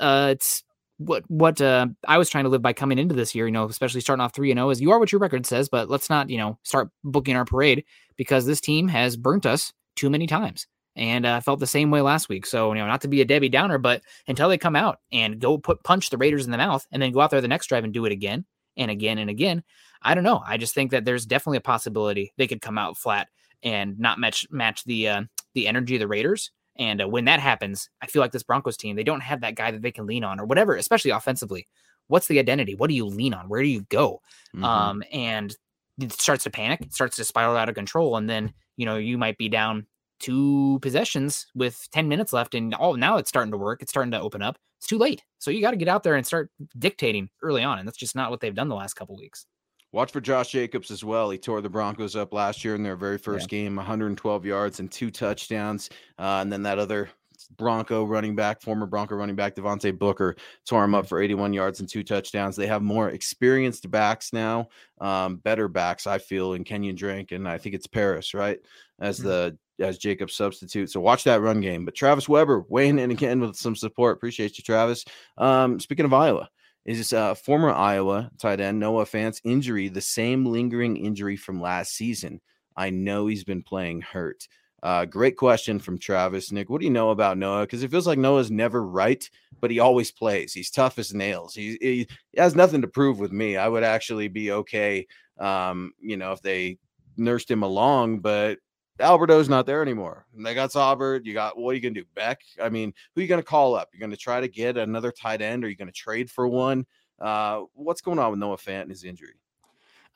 uh, it's what what uh, I was trying to live by coming into this year, you know, especially starting off three and zero, oh, is you are what your record says, but let's not, you know, start booking our parade because this team has burnt us too many times. And I uh, felt the same way last week. So, you know, not to be a Debbie Downer, but until they come out and go put punch the Raiders in the mouth and then go out there the next drive and do it again and again and again, I don't know. I just think that there's definitely a possibility they could come out flat and not match match the uh, the energy of the Raiders. And uh, when that happens, I feel like this Broncos team they don't have that guy that they can lean on or whatever, especially offensively. What's the identity? What do you lean on? Where do you go? Mm-hmm. Um, and it starts to panic, it starts to spiral out of control, and then you know you might be down two possessions with 10 minutes left and oh now it's starting to work it's starting to open up it's too late so you got to get out there and start dictating early on and that's just not what they've done the last couple weeks Watch for Josh Jacobs as well. He tore the Broncos up last year in their very first yeah. game, 112 yards and two touchdowns. Uh, and then that other Bronco running back, former Bronco running back Devontae Booker, tore him up for 81 yards and two touchdowns. They have more experienced backs now, um, better backs, I feel, in Kenyan Drake, and I think it's Paris, right, as mm-hmm. the as Jacob's substitute. So watch that run game. But Travis Weber weighing in again with some support. Appreciate you, Travis. Um, speaking of Iowa, is this uh, former Iowa tight end Noah Fant's injury the same lingering injury from last season? I know he's been playing hurt. Uh, great question from Travis. Nick, what do you know about Noah? Because it feels like Noah's never right, but he always plays. He's tough as nails. He, he, has nothing to prove with me. I would actually be okay, um, you know, if they nursed him along, but Alberto's not there anymore. And they got Saubert. You got what are you gonna do? Beck. I mean, who are you gonna call up? You're gonna try to get another tight end, are you gonna trade for one? Uh, what's going on with Noah Fant and his injury?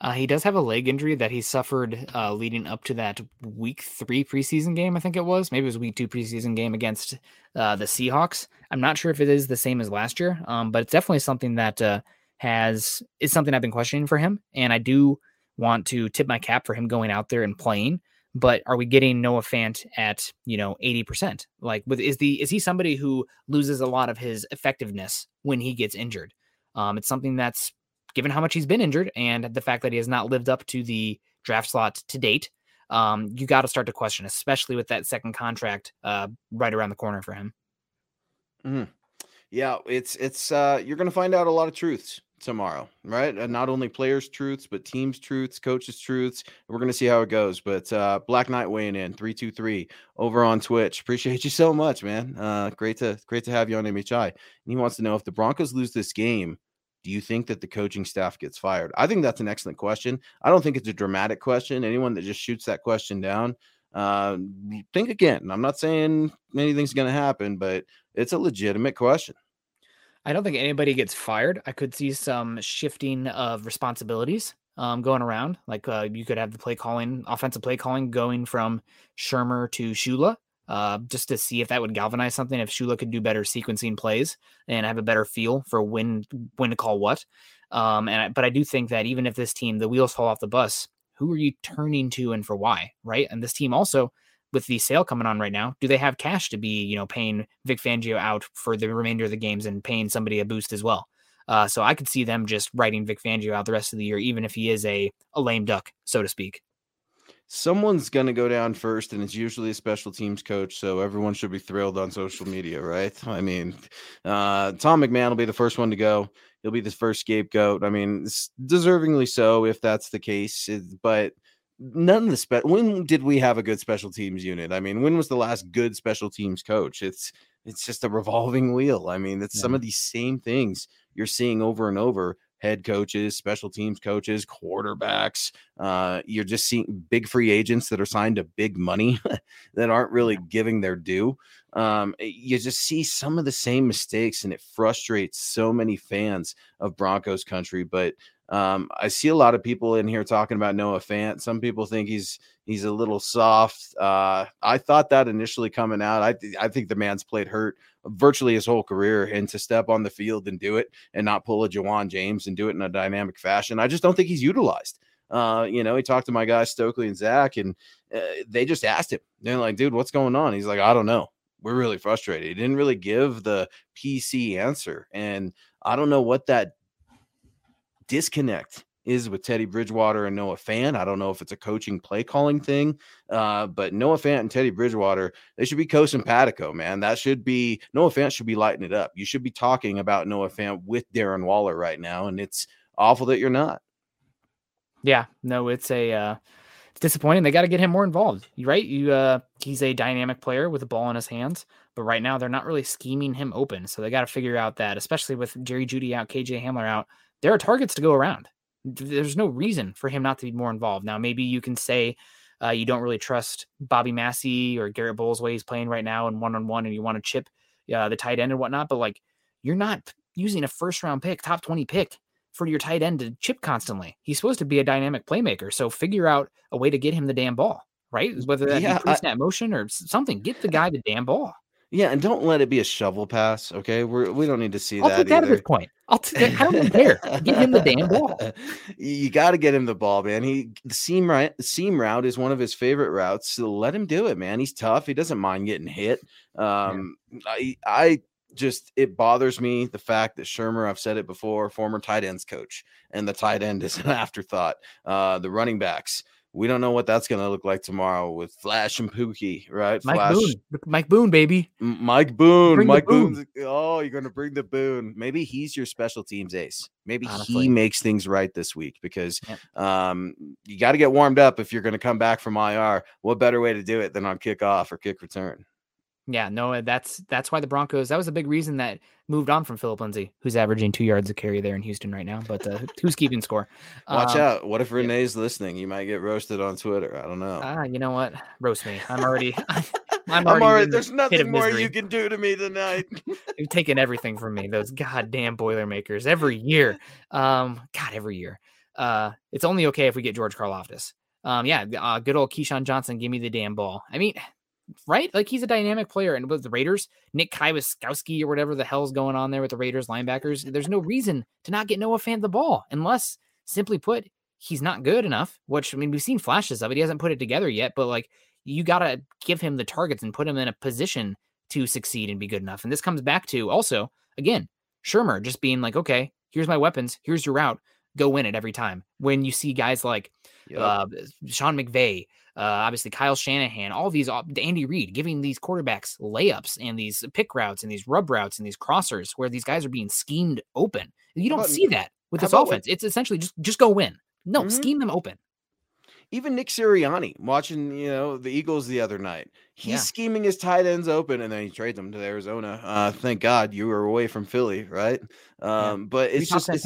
Uh, he does have a leg injury that he suffered uh, leading up to that week three preseason game. I think it was. Maybe it was week two preseason game against uh, the Seahawks. I'm not sure if it is the same as last year, um, but it's definitely something that uh, has is something I've been questioning for him, and I do want to tip my cap for him going out there and playing but are we getting Noah Fant at you know 80%? Like with is the is he somebody who loses a lot of his effectiveness when he gets injured? Um, it's something that's given how much he's been injured and the fact that he has not lived up to the draft slot to date. Um, you got to start to question, especially with that second contract uh, right around the corner for him. Mm-hmm. Yeah, it's it's uh, you're going to find out a lot of truths tomorrow, right? And not only players' truths, but teams' truths, coaches' truths. We're going to see how it goes. But uh, Black Knight weighing in three two three over on Twitch. Appreciate you so much, man. Uh, great to great to have you on MHI. And he wants to know if the Broncos lose this game. Do you think that the coaching staff gets fired? I think that's an excellent question. I don't think it's a dramatic question. Anyone that just shoots that question down, uh, think again. I'm not saying anything's going to happen, but it's a legitimate question. I don't think anybody gets fired. I could see some shifting of responsibilities um, going around. Like uh, you could have the play calling, offensive play calling going from Shurmur to Shula, uh, just to see if that would galvanize something. If Shula could do better sequencing plays and have a better feel for when when to call what. Um, and I, but I do think that even if this team the wheels fall off the bus, who are you turning to and for why, right? And this team also with the sale coming on right now, do they have cash to be you know paying Vic Fangio out for the remainder of the games and paying somebody a boost as well? Uh, so I could see them just writing Vic Fangio out the rest of the year, even if he is a, a lame duck, so to speak. Someone's going to go down first, and it's usually a special teams coach. So everyone should be thrilled on social media, right? I mean, uh, Tom McMahon will be the first one to go. He'll be the first scapegoat. I mean, deservingly so if that's the case. But none of the spe- when did we have a good special teams unit? I mean, when was the last good special teams coach? It's it's just a revolving wheel. I mean, it's yeah. some of these same things you're seeing over and over head coaches, special teams coaches, quarterbacks. Uh, you're just seeing big free agents that are signed to big money that aren't really giving their due. Um, you just see some of the same mistakes, and it frustrates so many fans of Broncos country. But um, I see a lot of people in here talking about Noah Fant. Some people think he's he's a little soft. Uh, I thought that initially coming out. I th- I think the man's played hurt virtually his whole career, and to step on the field and do it and not pull a Ja'Wuan James and do it in a dynamic fashion, I just don't think he's utilized. Uh, you know, he talked to my guys Stokely and Zach, and uh, they just asked him. They're like, "Dude, what's going on?" He's like, "I don't know." We're really frustrated. He didn't really give the PC answer, and I don't know what that disconnect is with Teddy Bridgewater and Noah Fant. I don't know if it's a coaching play calling thing, uh, but Noah Fant and Teddy Bridgewater, they should be Coach Simpatico, man. That should be Noah Fant should be lighting it up. You should be talking about Noah Fant with Darren Waller right now, and it's awful that you're not. Yeah, no, it's a uh, it's disappointing. They got to get him more involved, right? You, uh, he's a dynamic player with the ball in his hands, but right now they're not really scheming him open. So they got to figure out that, especially with Jerry Jeudy out, KJ Hamler out there are targets to go around. There's no reason for him not to be more involved. Now, maybe you can say uh, you don't really trust Bobby Massie or Garett Bolles way he's playing right now in one on one, and you want to chip uh, the tight end and whatnot. But like, you're not using a first round pick, top 20 pick for your tight end to chip constantly. He's supposed to be a dynamic playmaker. So figure out a way to get him the damn ball, right? Whether that yeah, be pre snap motion or something, get the guy the damn ball. Yeah, and don't let it be a shovel pass. Okay, we're we don't need to see I'll that. Take that at this point. I'll t- I don't care. Get him the damn ball. You got to get him the ball, man. He the seam right seam route is one of his favorite routes. So let him do it, man. He's tough. He doesn't mind getting hit. Um, yeah. I I just it bothers me the fact that Shurmur, I've said it before, former tight ends coach, and the tight end is an afterthought. Uh, the running backs we don't know what that's going to look like tomorrow with Flash and Pookie, right? Mike Flash. Boone, Mike Boone, baby. M- Mike Boone, bring Mike Boone. Oh, you're going to bring the Boone. Maybe he's your special teams ace. Maybe Honestly. he makes things right this week because yep. um, you got to get warmed up if you're going to come back from IR. What better way to do it than on kickoff or kick return? Yeah, no, that's that's why the Broncos. That was a big reason that moved on from Phillip Lindsay, who's averaging two yards a carry there in Houston right now. But uh, who's keeping score? Watch um, out! What if Renee's yeah. listening? You might get roasted on Twitter. I don't know. Ah, uh, you know what? Roast me. I'm already. I'm already. I'm already there's nothing more you can do to me tonight. You've taken everything from me. Those goddamn Boilermakers every year. Um, God, every year. Uh, it's only okay if we get George Karlaftis. Um, yeah, uh, good old Keyshawn Johnson, give me the damn ball. I mean, right? Like he's a dynamic player. And with the Raiders, Nick Kwiatkoski or whatever the hell's going on there with the Raiders linebackers, there's no reason to not get Noah Fant the ball unless, simply put, he's not good enough. Which I mean, we've seen flashes of it. He hasn't put it together yet, but like you got to give him the targets and put him in a position to succeed and be good enough. And this comes back to also, again, Shurmur just being like, okay, here's my weapons, here's your route, go win it every time. When you see guys like yep. uh, Sean McVay, uh, obviously Kyle Shanahan, all these uh, Andy Reid giving these quarterbacks layups and these pick routes and these rub routes and these crossers where these guys are being schemed open. You don't see that with this offense. It's essentially just just go win. No, mm-hmm. scheme them open. Even Nick Sirianni watching, you know, the Eagles the other night. He's yeah. scheming his tight ends open and then he trades them to Arizona. Uh, thank God you were away from Philly, right? Um, yeah. but it's just it's,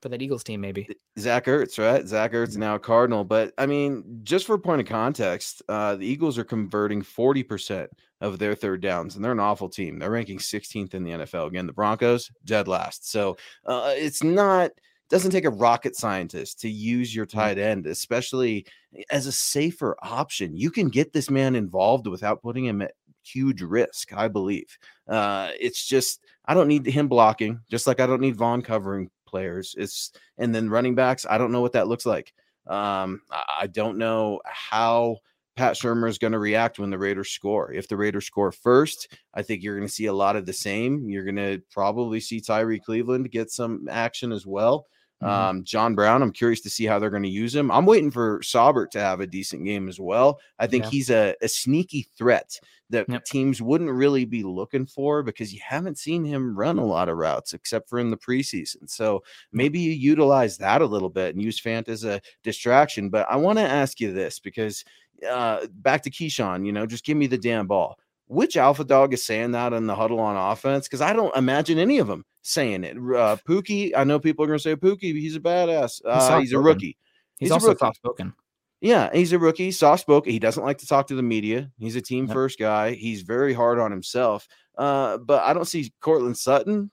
for that Eagles team, maybe. Zach Ertz, right? Zach Ertz now a Cardinal. But I mean, just for a point of context, uh, the Eagles are converting 40% of their third downs, and they're an awful team. They're ranking 16th in the NFL. Again, the Broncos, dead last. So uh, it's not doesn't take a rocket scientist to use your Mm-hmm. tight end, especially as a safer option. You can get this man involved without putting him at huge risk, I believe. Uh, it's just I don't need him blocking, just like I don't need Von covering players. It's and then running backs, I don't know what that looks like. Um, I don't know how Pat Shurmur is going to react when the Raiders score. If the Raiders score first, I think you're going to see a lot of the same. You're going to probably see Tyrie Cleveland get some action as well. Mhm. Um, John Brown, I'm curious to see how they're going to use him. I'm waiting for Saubert to have a decent game as well. I think Yeah. he's a, a sneaky threat that Yep. teams wouldn't really be looking for because you haven't seen him run a lot of routes except for in the preseason. So maybe you utilize that a little bit and use Fant as a distraction. But I want to ask you this because uh, back to Keyshawn, you know, just give me the damn ball. Which alpha dog is saying that in the huddle on offense? Because I don't imagine any of them saying it. Uh, Pookie, I know people are going to say Pookie, he's a badass. Uh, he's a rookie. He's, He's also soft spoken. Yeah, he's a rookie, soft spoken. He doesn't like to talk to the media. He's a team Yep. first guy. He's very hard on himself. Uh, but I don't see Courtland Sutton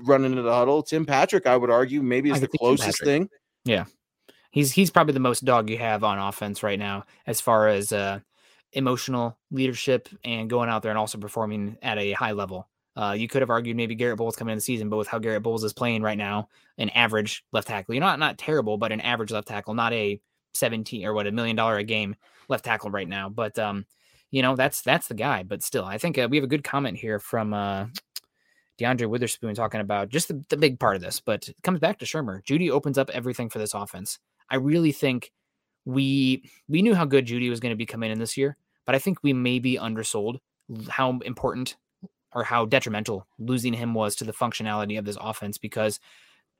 running into the huddle. Tim Patrick, I would argue, maybe is the could see Tim closest thing. Yeah, He's he's probably the most dog you have on offense right now as far as uh, emotional leadership and going out there and also performing at a high level. Uh, you could have argued maybe Garett Bolles coming in the season, but with how Garett Bolles is playing right now, an average left tackle, you're not not terrible, but an average left tackle, not a 17 or what a million dollar a game left tackle right now. But um, you know that's that's the guy. But still, I think uh, we have a good comment here from uh, DeAndre Witherspoon talking about just the, the big part of this, but it comes back to Shurmur. Jeudy opens up everything for this offense. I really think we we knew how good Jeudy was going to be coming in this year, but I think we maybe undersold how important or how detrimental losing him was to the functionality of this offense because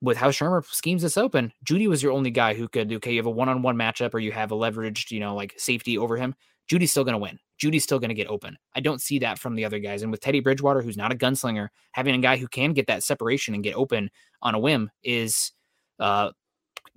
with how Shurmur schemes this open, Jeudy was your only guy who could okay, you have a one-on-one matchup or you have a leveraged, you know, like safety over him. Jeudy's still to win. Jeudy's still to get open. I don't see that from the other guys. And with Teddy Bridgewater, who's not a gunslinger, having a guy who can get that separation and get open on a whim is uh,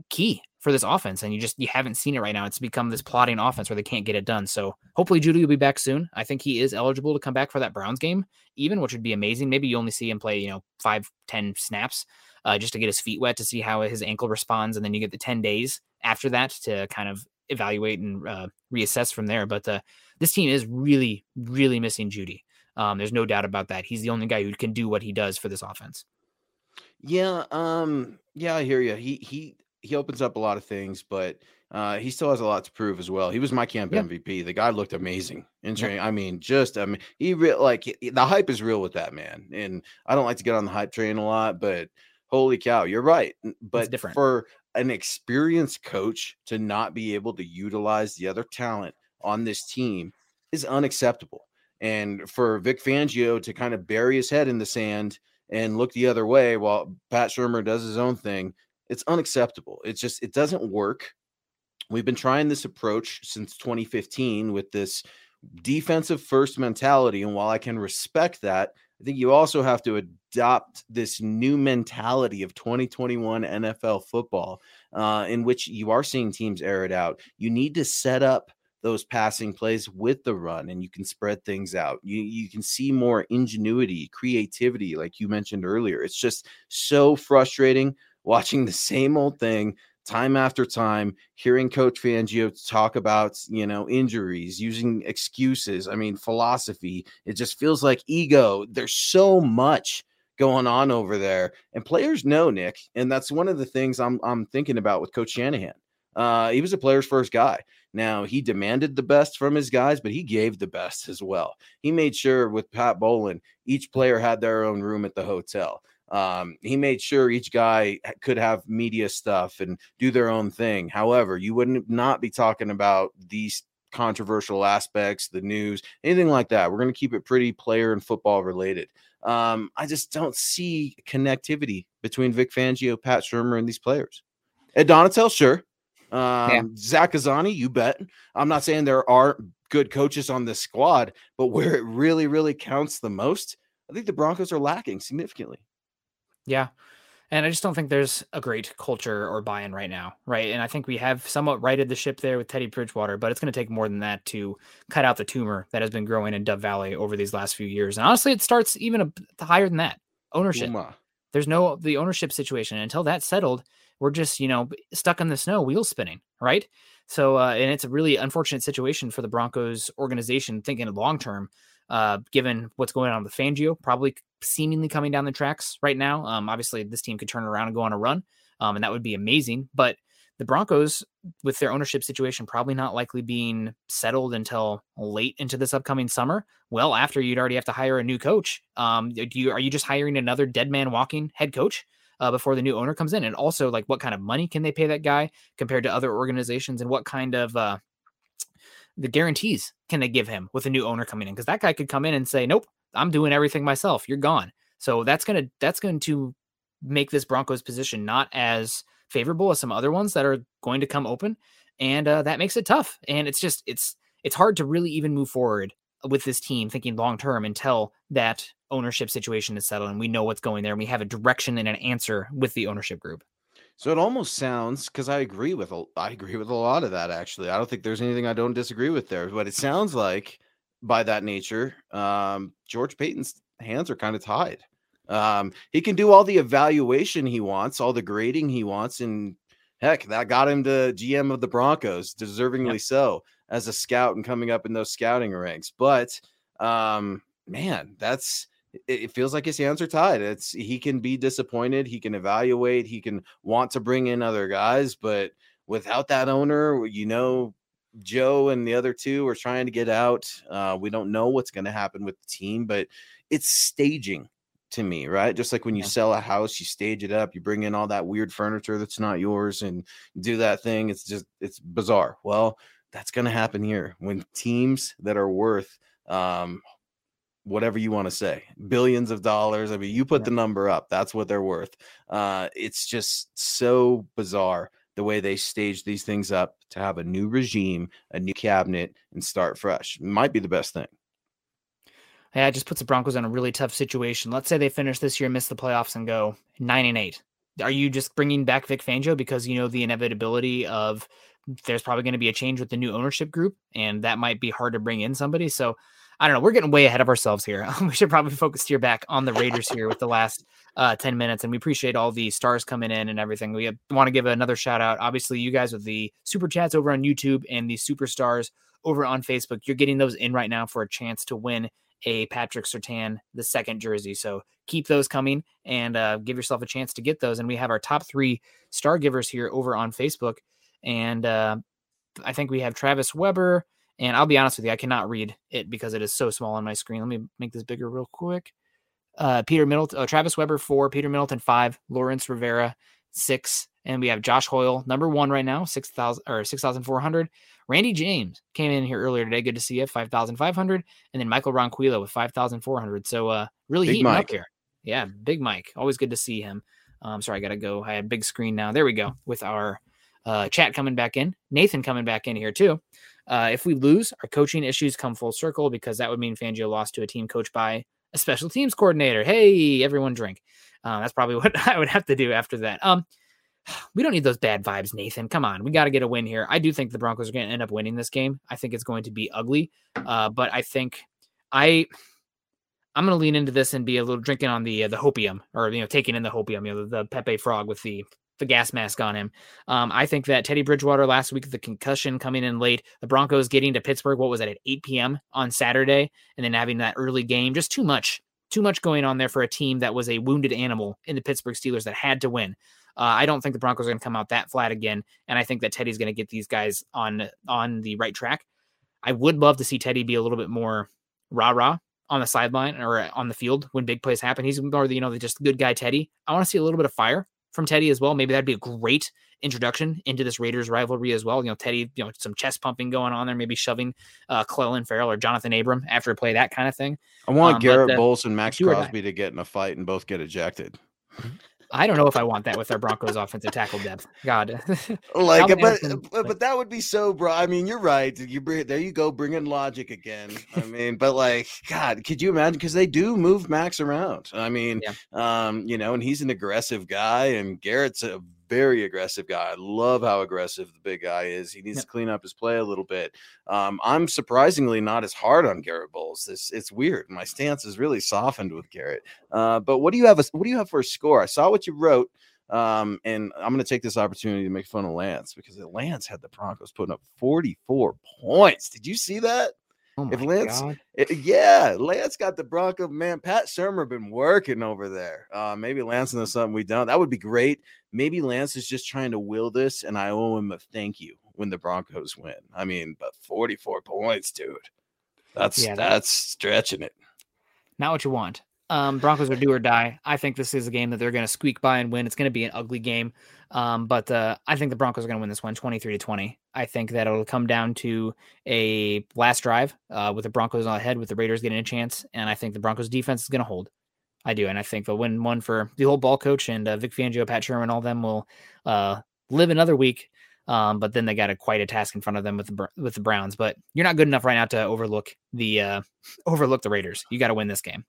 key for this offense. And you just you haven't seen it right now. It's become this plotting offense where they can't get it done. So hopefully Jeudy will be back soon. I think he is eligible to come back for that Browns game, even which would be amazing. Maybe you only see him play, you know, five, ten snaps uh, just to get his feet wet to see how his ankle responds, and then you get the ten days after that to kind of evaluate and uh, reassess from there. But uh, this team is really, really missing Jeudy. Um, there's no doubt about that. He's the only guy who can do what he does for this offense. Yeah, um, yeah, I hear you. He he he opens up a lot of things, but uh, he still has a lot to prove as well. He was my camp Yeah. MVP. The guy looked amazing in training. I mean, just I mean, he real like he- the hype is real with that man. And I don't like to get on the hype train a lot, but holy cow, you're right. But for an experienced coach to not be able to utilize the other talent on this team is unacceptable. And for Vic Fangio to kind of bury his head in the sand and look the other way while Pat Shurmur does his own thing, it's unacceptable. It's just it doesn't work. We've been trying this approach since 2015 with this defensive first mentality. And while I can respect that, I think you also have to adopt this new mentality of 2021 NFL football, uh, in which you are seeing teams air it out. You need to set up those passing plays with the run and you can spread things out. You you can see more ingenuity, creativity like you mentioned earlier. It's just so frustrating watching the same old thing time after time, hearing coach Fangio talk about, you know, injuries, using excuses, I mean philosophy. It just feels like ego. There's so much going on over there and players know Nick and that's one of the things I'm I'm thinking about with coach Shanahan. Uh, he was a player's first guy. Now he demanded the best from his guys, but he gave the best as well. He made sure with Pat Bowlen, each player had their own room at the hotel. Um, he made sure each guy could have media stuff and do their own thing. However, you wouldn't not be talking about these controversial aspects, the news, anything like that. We're going to keep it pretty player and football related. Um, I just don't see connectivity between Vic Fangio, Pat Shurmur, and these players. Ed Donatell, sure. Um, Zach Azzanni, you bet. I'm not saying there aren't good coaches on this squad, but where it really, really counts the most, I think the Broncos are lacking significantly. Yeah. And I just don't think there's a great culture or buy in right now. Right. And I think we have somewhat righted the ship there with Teddy Bridgewater, but it's going to take more than that to cut out the tumor that has been growing in Dove Valley over these last few years. And honestly, it starts even a, higher than that ownership. Uma. There's no the ownership situation. And until that's settled, we're just you know stuck in the snow, wheels spinning, right? So, uh, and it's a really unfortunate situation for the Broncos organization thinking long term, uh, given what's going on with Fangio, probably seemingly coming down the tracks right now. Um, obviously, this team could turn around and go on a run, um, and that would be amazing. But the Broncos, with their ownership situation probably not likely being settled until late into this upcoming summer, well, after you'd already have to hire a new coach. Um, do you are you just hiring another dead man walking head coach? uh, before the new owner comes in, and also like what kind of money can they pay that guy compared to other organizations, and what kind of uh, the guarantees can they give him with a new owner coming in? Because that guy could come in and say, "Nope, I'm doing everything myself. You're gone." So that's gonna that's going to make this Broncos position not as favorable as some other ones that are going to come open, and uh, that makes it tough. And it's just it's it's hard to really even move forward with this team thinking long term until that ownership situation is settled and we know what's going there and we have a direction and an answer with the ownership group. So it almost sounds because I agree with a, I agree with a lot of that actually. I don't think there's anything I don't disagree with there, but it sounds like by that nature, um, George Paton's hands are kind of tied. Um, he can do all the evaluation he wants, all the grading he wants, and heck, that got him to GM of the Broncos, deservingly yep. so, as a scout and coming up in those scouting ranks. But um, man, that's it feels like his hands are tied. It's he can be disappointed, he can evaluate, he can want to bring in other guys, but without that owner, you know, Joe and the other two are trying to get out. Uh, we don't know what's going to happen with the team, but it's staging to me, right? Just like when you yeah. sell a house, you stage it up, you bring in all that weird furniture that's not yours and do that thing. It's just it's bizarre. Well, that's going to happen here when teams that are worth um whatever you want to say billions of dollars i mean you put yeah. the number up that's what they're worth. Uh it's just so bizarre the way they stage these things up to have a new regime a new cabinet and start fresh might be the best thing. Yeah it just puts the broncos in a really tough situation. Let's say they finish this year miss the playoffs and go nine and eight. Are you just bringing back vic fangio because you know the inevitability of there's probably going to be a change with the new ownership group and that might be hard to bring in somebody? So I don't know. We're getting way ahead of ourselves here. we should probably focus here back on the Raiders here with the last uh, 10 minutes. And we appreciate all the stars coming in and everything. We want to give another shout out. Obviously, you guys with the super chats over on YouTube and the superstars over on Facebook, you're getting those in right now for a chance to win a Patrick Surtain the second jersey. So keep those coming and uh, give yourself a chance to get those. And we have our top three star givers here over on Facebook. And uh, I think we have Travis Weber. And I'll be honest with you, I cannot read it because it is so small on my screen. Let me make this bigger real quick. Uh, Peter Middleton, uh, Travis Weber four, Peter Middleton five, Lawrence Rivera six, and we have Josh Hoyle number one right now, six thousand or six thousand four hundred. Randy James came in here earlier today. Good to see you, five thousand five hundred, and then Michael Ronquillo with five thousand four hundred. So uh, really big heating Mike. up here. Yeah, big Mike. Always good to see him. Um, sorry, I gotta go. I had big screen now. There we go with our uh, chat coming back in. Nathan coming back in here too. Uh, if we lose, our coaching issues come full circle because that would mean Fangio lost to a team coached by a special teams coordinator. Hey, everyone drink. Uh, that's probably what I would have to do after that. Um, we don't need those bad vibes, Nathan. Come on, we got to get a win here. I do think the Broncos are going to end up winning this game. I think it's going to be ugly, uh, but I think I I'm going to lean into this and be a little drinking on the uh, the hopium or you know taking in the hopium, you know the, the Pepe Frog with the the gas mask on him. Um, I think that Teddy Bridgewater last week, the concussion coming in late, the Broncos getting to Pittsburgh, what was that at 8 p.m. on Saturday, and then having that early game, just too much, too much going on there for a team that was a wounded animal in the Pittsburgh Steelers that had to win. Uh, I don't think the Broncos are going to come out that flat again, and I think that Teddy's going to get these guys on on the right track. I would love to see Teddy be a little bit more rah rah on the sideline or on the field when big plays happen. He's more the you know the just good guy Teddy. I want to see a little bit of fire from Teddy as well. Maybe that'd be a great introduction into this Raiders rivalry as well. You know, Teddy, you know, some chest pumping going on there, maybe shoving uh, Clelin Ferrell or Jonathan Abram after a play, that kind of thing. I want um, Garett but, uh, Bolles and Maxx Crosby to get in a fight and both get ejected. I don't know if I want that with our Broncos offensive tackle depth. God, like, but, but, but that would be so, bro. I mean, you're right. You bring there you go, bringing logic again. I mean, but like, God, could you imagine? Because they do move Max around. I mean, yeah. um, you know, and he's an aggressive guy, and Garrett's a very aggressive guy. I love how aggressive the big guy is. He needs to clean up his play a little bit. Um, I'm surprisingly not as hard on Garett Bolles. It's it's weird. My stance is really softened with Garrett. Uh, but what do you have? A, what do you have for a score? I saw what you wrote. Um, and I'm going to take this opportunity to make fun of Lance because Lance had the Broncos putting up 44 points. Did you see that? Oh if Lance, it- yeah, Lance got the Bronco man. Pat Shurmur been working over there. Uh, maybe Lance knows something we don't. That would be great. Maybe Lance is just trying to will this, and I owe him a thank you when the Broncos win. I mean, but 44 points, dude. That's Yeah, that- that's stretching it. not what you want. Um, Broncos are do or die. I think this is a game that they're going to squeak by and win. It's going to be an ugly game, um, but uh, I think the Broncos are going to win this one, twenty-three to twenty. I think that it'll come down to a last drive uh, with the Broncos on ahead, with the Raiders getting a chance, and I think the Broncos defense is going to hold. I do, and I think they'll win one for the whole ball coach and uh, Vic Fangio, Pat Shurmur, all them will uh, live another week. Um, but then they got a quite a task in front of them with the with the Browns. But you're not good enough right now to overlook the uh, overlook the Raiders. You got to win this game.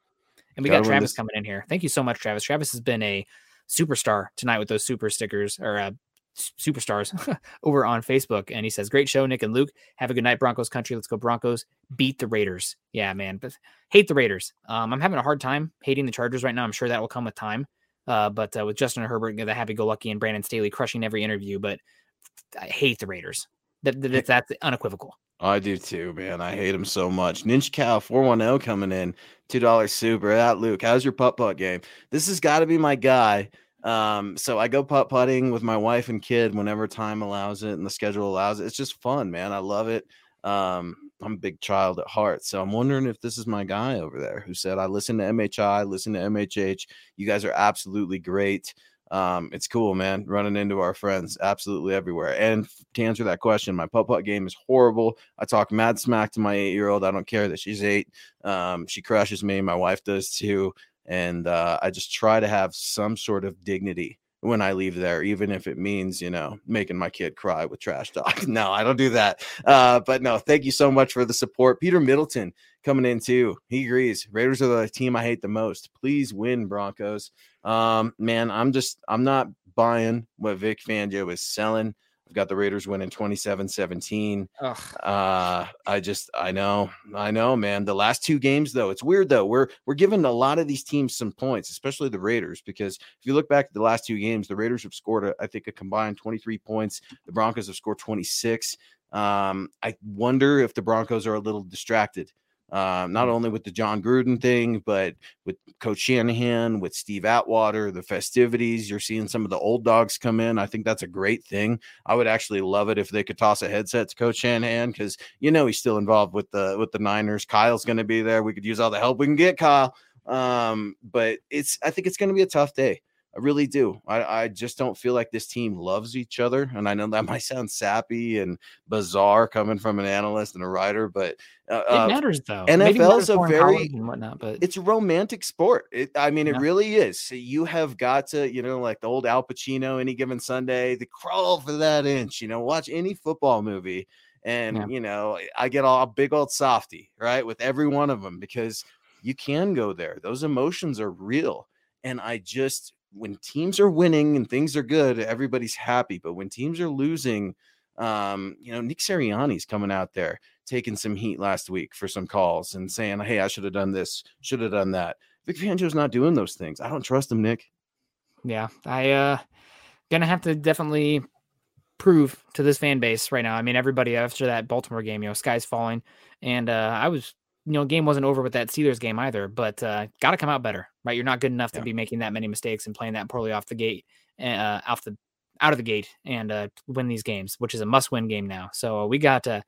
And we got Travis this- coming in here. Thank you so much, Travis. Travis has been a superstar tonight with those super stickers or uh, superstars over on Facebook. And he says, Great show, Nick and Luke. Have a good night, Broncos country. Let's go, Broncos. Beat the Raiders. Yeah, man. But hate the Raiders. Um, I'm having a hard time hating the Chargers right now. I'm sure that will come with time. Uh, but uh, with Justin Herbert, the happy go lucky, and Brandon Staley crushing every interview. But I hate the Raiders. That, that, that's unequivocal. I do too, man. I hate him so much. Ninja Cow 410 coming in, $2 super. That Luke, how's your putt putt game? This has got to be my guy. Um, so I go putt putting with my wife and kid whenever time allows it and the schedule allows it. It's just fun, man. I love it. Um, I'm a big child at heart. So I'm wondering if this is my guy over there who said, I listen to MHI, listen to MHH. You guys are absolutely great. Um, it's cool, man. Running into our friends absolutely everywhere. And to answer that question, my putt putt game is horrible. I talk mad smack to my eight year old. I don't care that she's eight. Um, she crushes me. My wife does too. And uh, I just try to have some sort of dignity when I leave there, even if it means, you know, making my kid cry with trash talk. no, I don't do that. Uh, but no, thank you so much for the support. Peter Middleton coming in too. He agrees. Raiders are the team I hate the most. Please win, Broncos. Um, man, I'm just I'm not buying what Vic Fangio is selling. Got the Raiders winning 27-17. Uh, I just I know, I know, man. The last two games though, it's weird though. We're we're giving a lot of these teams some points, especially the Raiders, because if you look back at the last two games, the Raiders have scored, a, I think, a combined 23 points. The Broncos have scored 26. Um, I wonder if the Broncos are a little distracted. Um, not only with the Jon Gruden thing, but with Coach Shanahan, with Steve Atwater, the festivities. You're seeing some of the old dogs come in. I think that's a great thing. I would actually love it if they could toss a headset to Coach Shanahan because you know he's still involved with the with the Niners. Kyle's going to be there. We could use all the help we can get, Kyle. Um, but it's I think it's going to be a tough day. I really do. I, I just don't feel like this team loves each other. And I know that might sound sappy and bizarre coming from an analyst and a writer, but uh, It uh, matters though. NFL is a very- and whatnot, but it's a romantic sport. It, I mean, it really is. You have got to, you know, like the old Al Pacino, any given Sunday, the crawl for that inch, you know, watch any football movie. And, Yeah. you know, I get all big old softy, right, with every one of them because you can go there. Those emotions are real. And I just, when teams are winning and things are good, everybody's happy. But when teams are losing, um, you know, Nick Sirianni's coming out there taking some heat last week for some calls and saying, "Hey, I should have done this, should have done that." Vic Fangio's not doing those things. I don't trust him, Nick. yeah, I uh gonna have to definitely prove to this fan base right now. I mean, everybody after that Baltimore game, you know, sky's falling, and uh I was, you know, game wasn't over with that Steelers game either, but uh got to come out better, right? You're not good enough Yeah. to be making that many mistakes and playing that poorly off the gate, uh, off the out of the gate, and uh win these games, which is a must-win game now. So uh, we got uh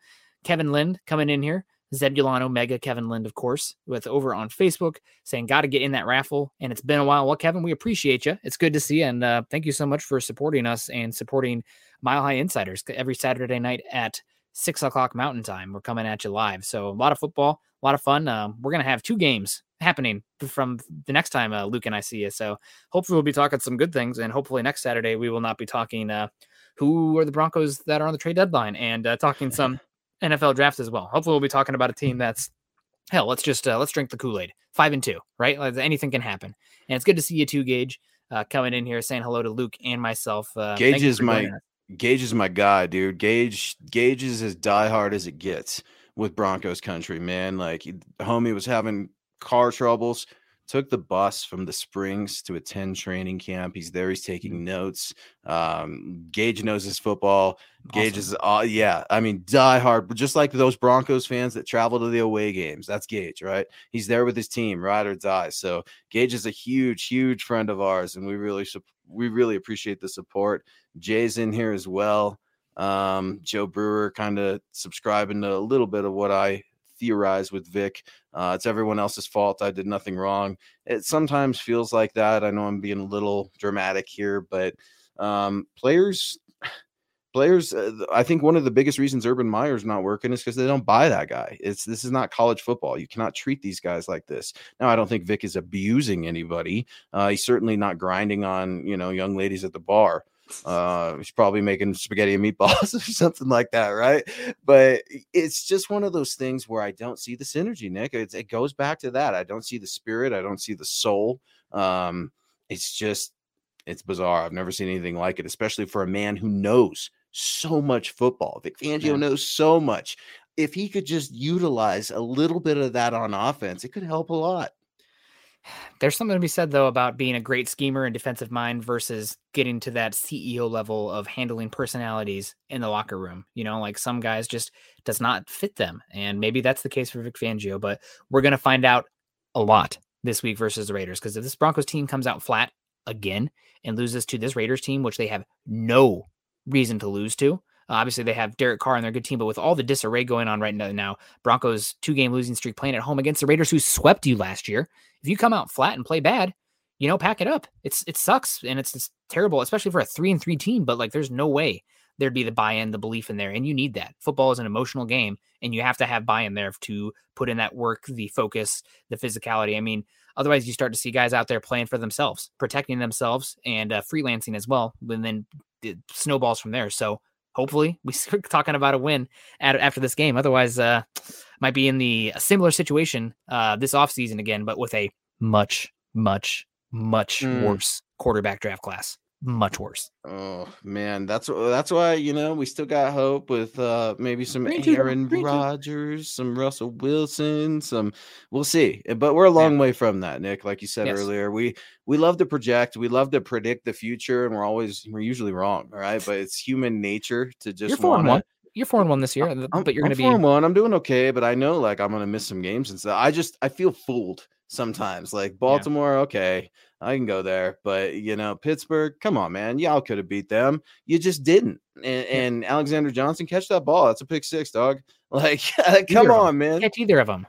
Kevin Lind coming in here. Zebulon Omega, Kevin Lind, of course, with over on Facebook saying, Got to get in that raffle. And it's been a while. Well, Kevin, we appreciate you. It's good to see you. And uh, thank you so much for supporting us and supporting Mile High Insiders every Saturday night at six o'clock Mountain Time. We're coming at you live. So a lot of football, a lot of fun. Um, we're going to have two games happening from the next time uh, Luke and I see you. So hopefully we'll be talking some good things. And hopefully next Saturday we will not be talking uh, who are the Broncos that are on the trade deadline and uh, talking some NFL drafts as well. Hopefully we'll be talking about a team that's hell. Let's just uh, let's drink the Kool Aid. Five and two, right? Like, anything can happen. And it's good to see you too, Gage, uh, coming in here saying hello to Luke and myself. Uh, Gage is my-. Gage is my guy, dude. Gage Gage is as diehard as it gets with Broncos country, man. Like homie was having car troubles, took the bus from the Springs to attend training camp. He's there. He's taking notes. Um, Gage knows his football. Gage is, uh, yeah, I mean, die hard, but just like those Broncos fans that travel to the away games, that's Gage, right? He's there with his team, ride or die. So Gage is a huge, huge friend of ours, and we really, we really appreciate the support. Jay's in here as well. Um, Joe Brewer kind of subscribing to a little bit of what I theorize with Vic. Uh, it's everyone else's fault. I did nothing wrong. It sometimes feels like that. I know I'm being a little dramatic here, but um, players, players. Uh, I think one of the biggest reasons Urban Meyer's not working is because they don't buy that guy. It's this is not college football. You cannot treat these guys like this. Now, I don't think Vic is abusing anybody. Uh, he's certainly not grinding on you know young ladies at the bar. Uh, he's probably making spaghetti and meatballs or something like that, right? But it's just one of those things where I don't see the synergy, Nick. It's, it goes back to that. I don't see the spirit. I don't see the soul. Um, it's just, it's bizarre. I've never seen anything like it, especially for a man who knows so much football. Vic Fangio yeah. knows so much. If he could just utilize a little bit of that on offense, it could help a lot. There's something to be said though about being a great schemer and defensive mind versus getting to that CEO level of handling personalities in the locker room. You know, like some guys just does not fit them, and maybe that's the case for Vic Fangio. But we're gonna find out a lot this week versus the Raiders because if this Broncos team comes out flat again and loses to this Raiders team, which they have no reason to lose to, uh, obviously, they have Derek Carr and they're a good team, but with all the disarray going on right now, Broncos two game losing streak playing at home against the Raiders who swept you last year. If you come out flat and play bad, you know, pack it up. It's it sucks and it's, it's terrible, especially for a three and three team. But like, there's no way there'd be the buy-in, the belief in there, and you need that. Football is an emotional game, and you have to have buy-in there to put in that work, the focus, the physicality. I mean, otherwise, you start to see guys out there playing for themselves, protecting themselves, and uh, freelancing as well, and then it snowballs from there. So hopefully we start talking about a win at, after this game. Otherwise, uh, might be in the similar situation uh, this offseason again, but with a much, much, much mm. worse quarterback draft class much worse. Oh man, that's that's why you know we still got hope with uh maybe some Aaron Rodgers, some Russell Wilson, some we'll see. Eh, but we're a long yeah. way from that, Nick. Like you said yes. earlier, we we love to project, we love to predict the future, and we're always we're usually wrong, all right? But it's human nature to just you're four and one. You're four and one this year, I'm, but you're going to be four and one. I'm doing okay, but I know like I'm going to miss some games and stuff. I just I feel fooled sometimes. Like Baltimore, yeah. okay, I can go there, but you know, Pittsburgh, come on, man, y'all could have beat them. You just didn't. And, and, Alexander Johnson catch that ball. That's a pick six, dog. Like, come on, man. Catch either of them.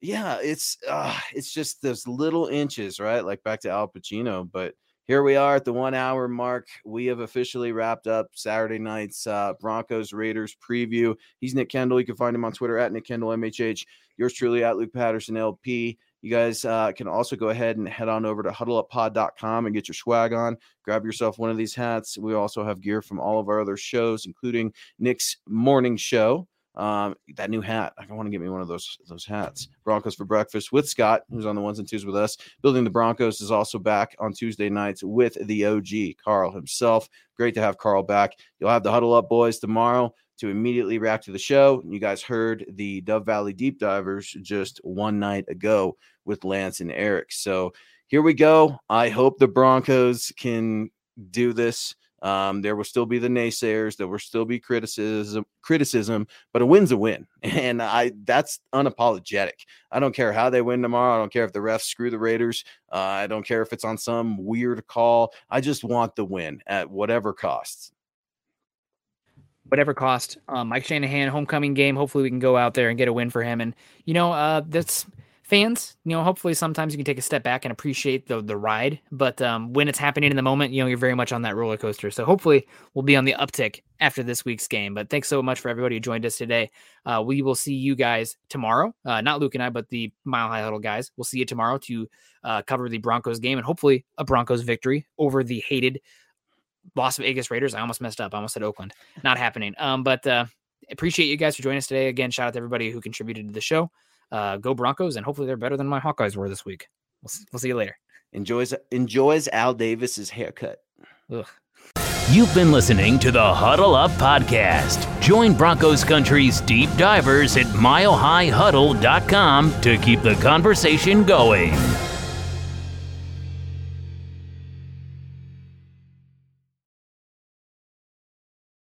Yeah, it's uh, it's just those little inches, right? Like back to Al Pacino, but here we are at the one hour mark. We have officially wrapped up Saturday night's uh, Broncos Raiders preview. He's Nick Kendell. You can find him on Twitter at Nick Kendell MHH. Yours truly at Luke Patterson LP. You guys uh, can also go ahead and head on over to huddleuppod.com and get your swag on. Grab yourself one of these hats. We also have gear from all of our other shows, including Nick's morning show. Um, that new hat. I want to get me one of those those hats. Broncos for breakfast with Scott, who's on the ones and twos with us. Building the Broncos is also back on Tuesday nights with the OG Carl himself. Great to have Carl back. You'll have the huddle up boys tomorrow to immediately react to the show. You guys heard the Dove Valley Deep Divers just one night ago with Lance and Eric. So here we go. I hope the Broncos can do this. Um, there will still be the naysayers. There will still be criticism, criticism, but a win's a win, and I that's unapologetic. I don't care how they win tomorrow. I don't care if the refs screw the Raiders. Uh, I don't care if it's on some weird call. I just want the win at whatever cost whatever cost. Um, Mike Shanahan homecoming game. Hopefully, we can go out there and get a win for him. And you know, uh, that's fans. You know, hopefully, sometimes you can take a step back and appreciate the the ride. But um, when it's happening in the moment, you know, you're very much on that roller coaster. So hopefully, we'll be on the uptick after this week's game. But thanks so much for everybody who joined us today. Uh, we will see you guys tomorrow. Uh, not Luke and I, but the Mile High Huddle guys. We'll see you tomorrow to uh, cover the Broncos game and hopefully a Broncos victory over the hated Las Vegas Raiders. I almost messed up. I almost said Oakland. Not happening. Um, but uh, appreciate you guys for joining us today. Again, shout out to everybody who contributed to the show. Uh, go Broncos, and hopefully they're better than my Hawkeyes were this week. We'll, we'll see you later. Enjoys enjoys Al Davis's haircut. Ugh. You've been listening to the Huddle Up podcast. Join Broncos Country's deep divers at milehighhuddle.com to keep the conversation going.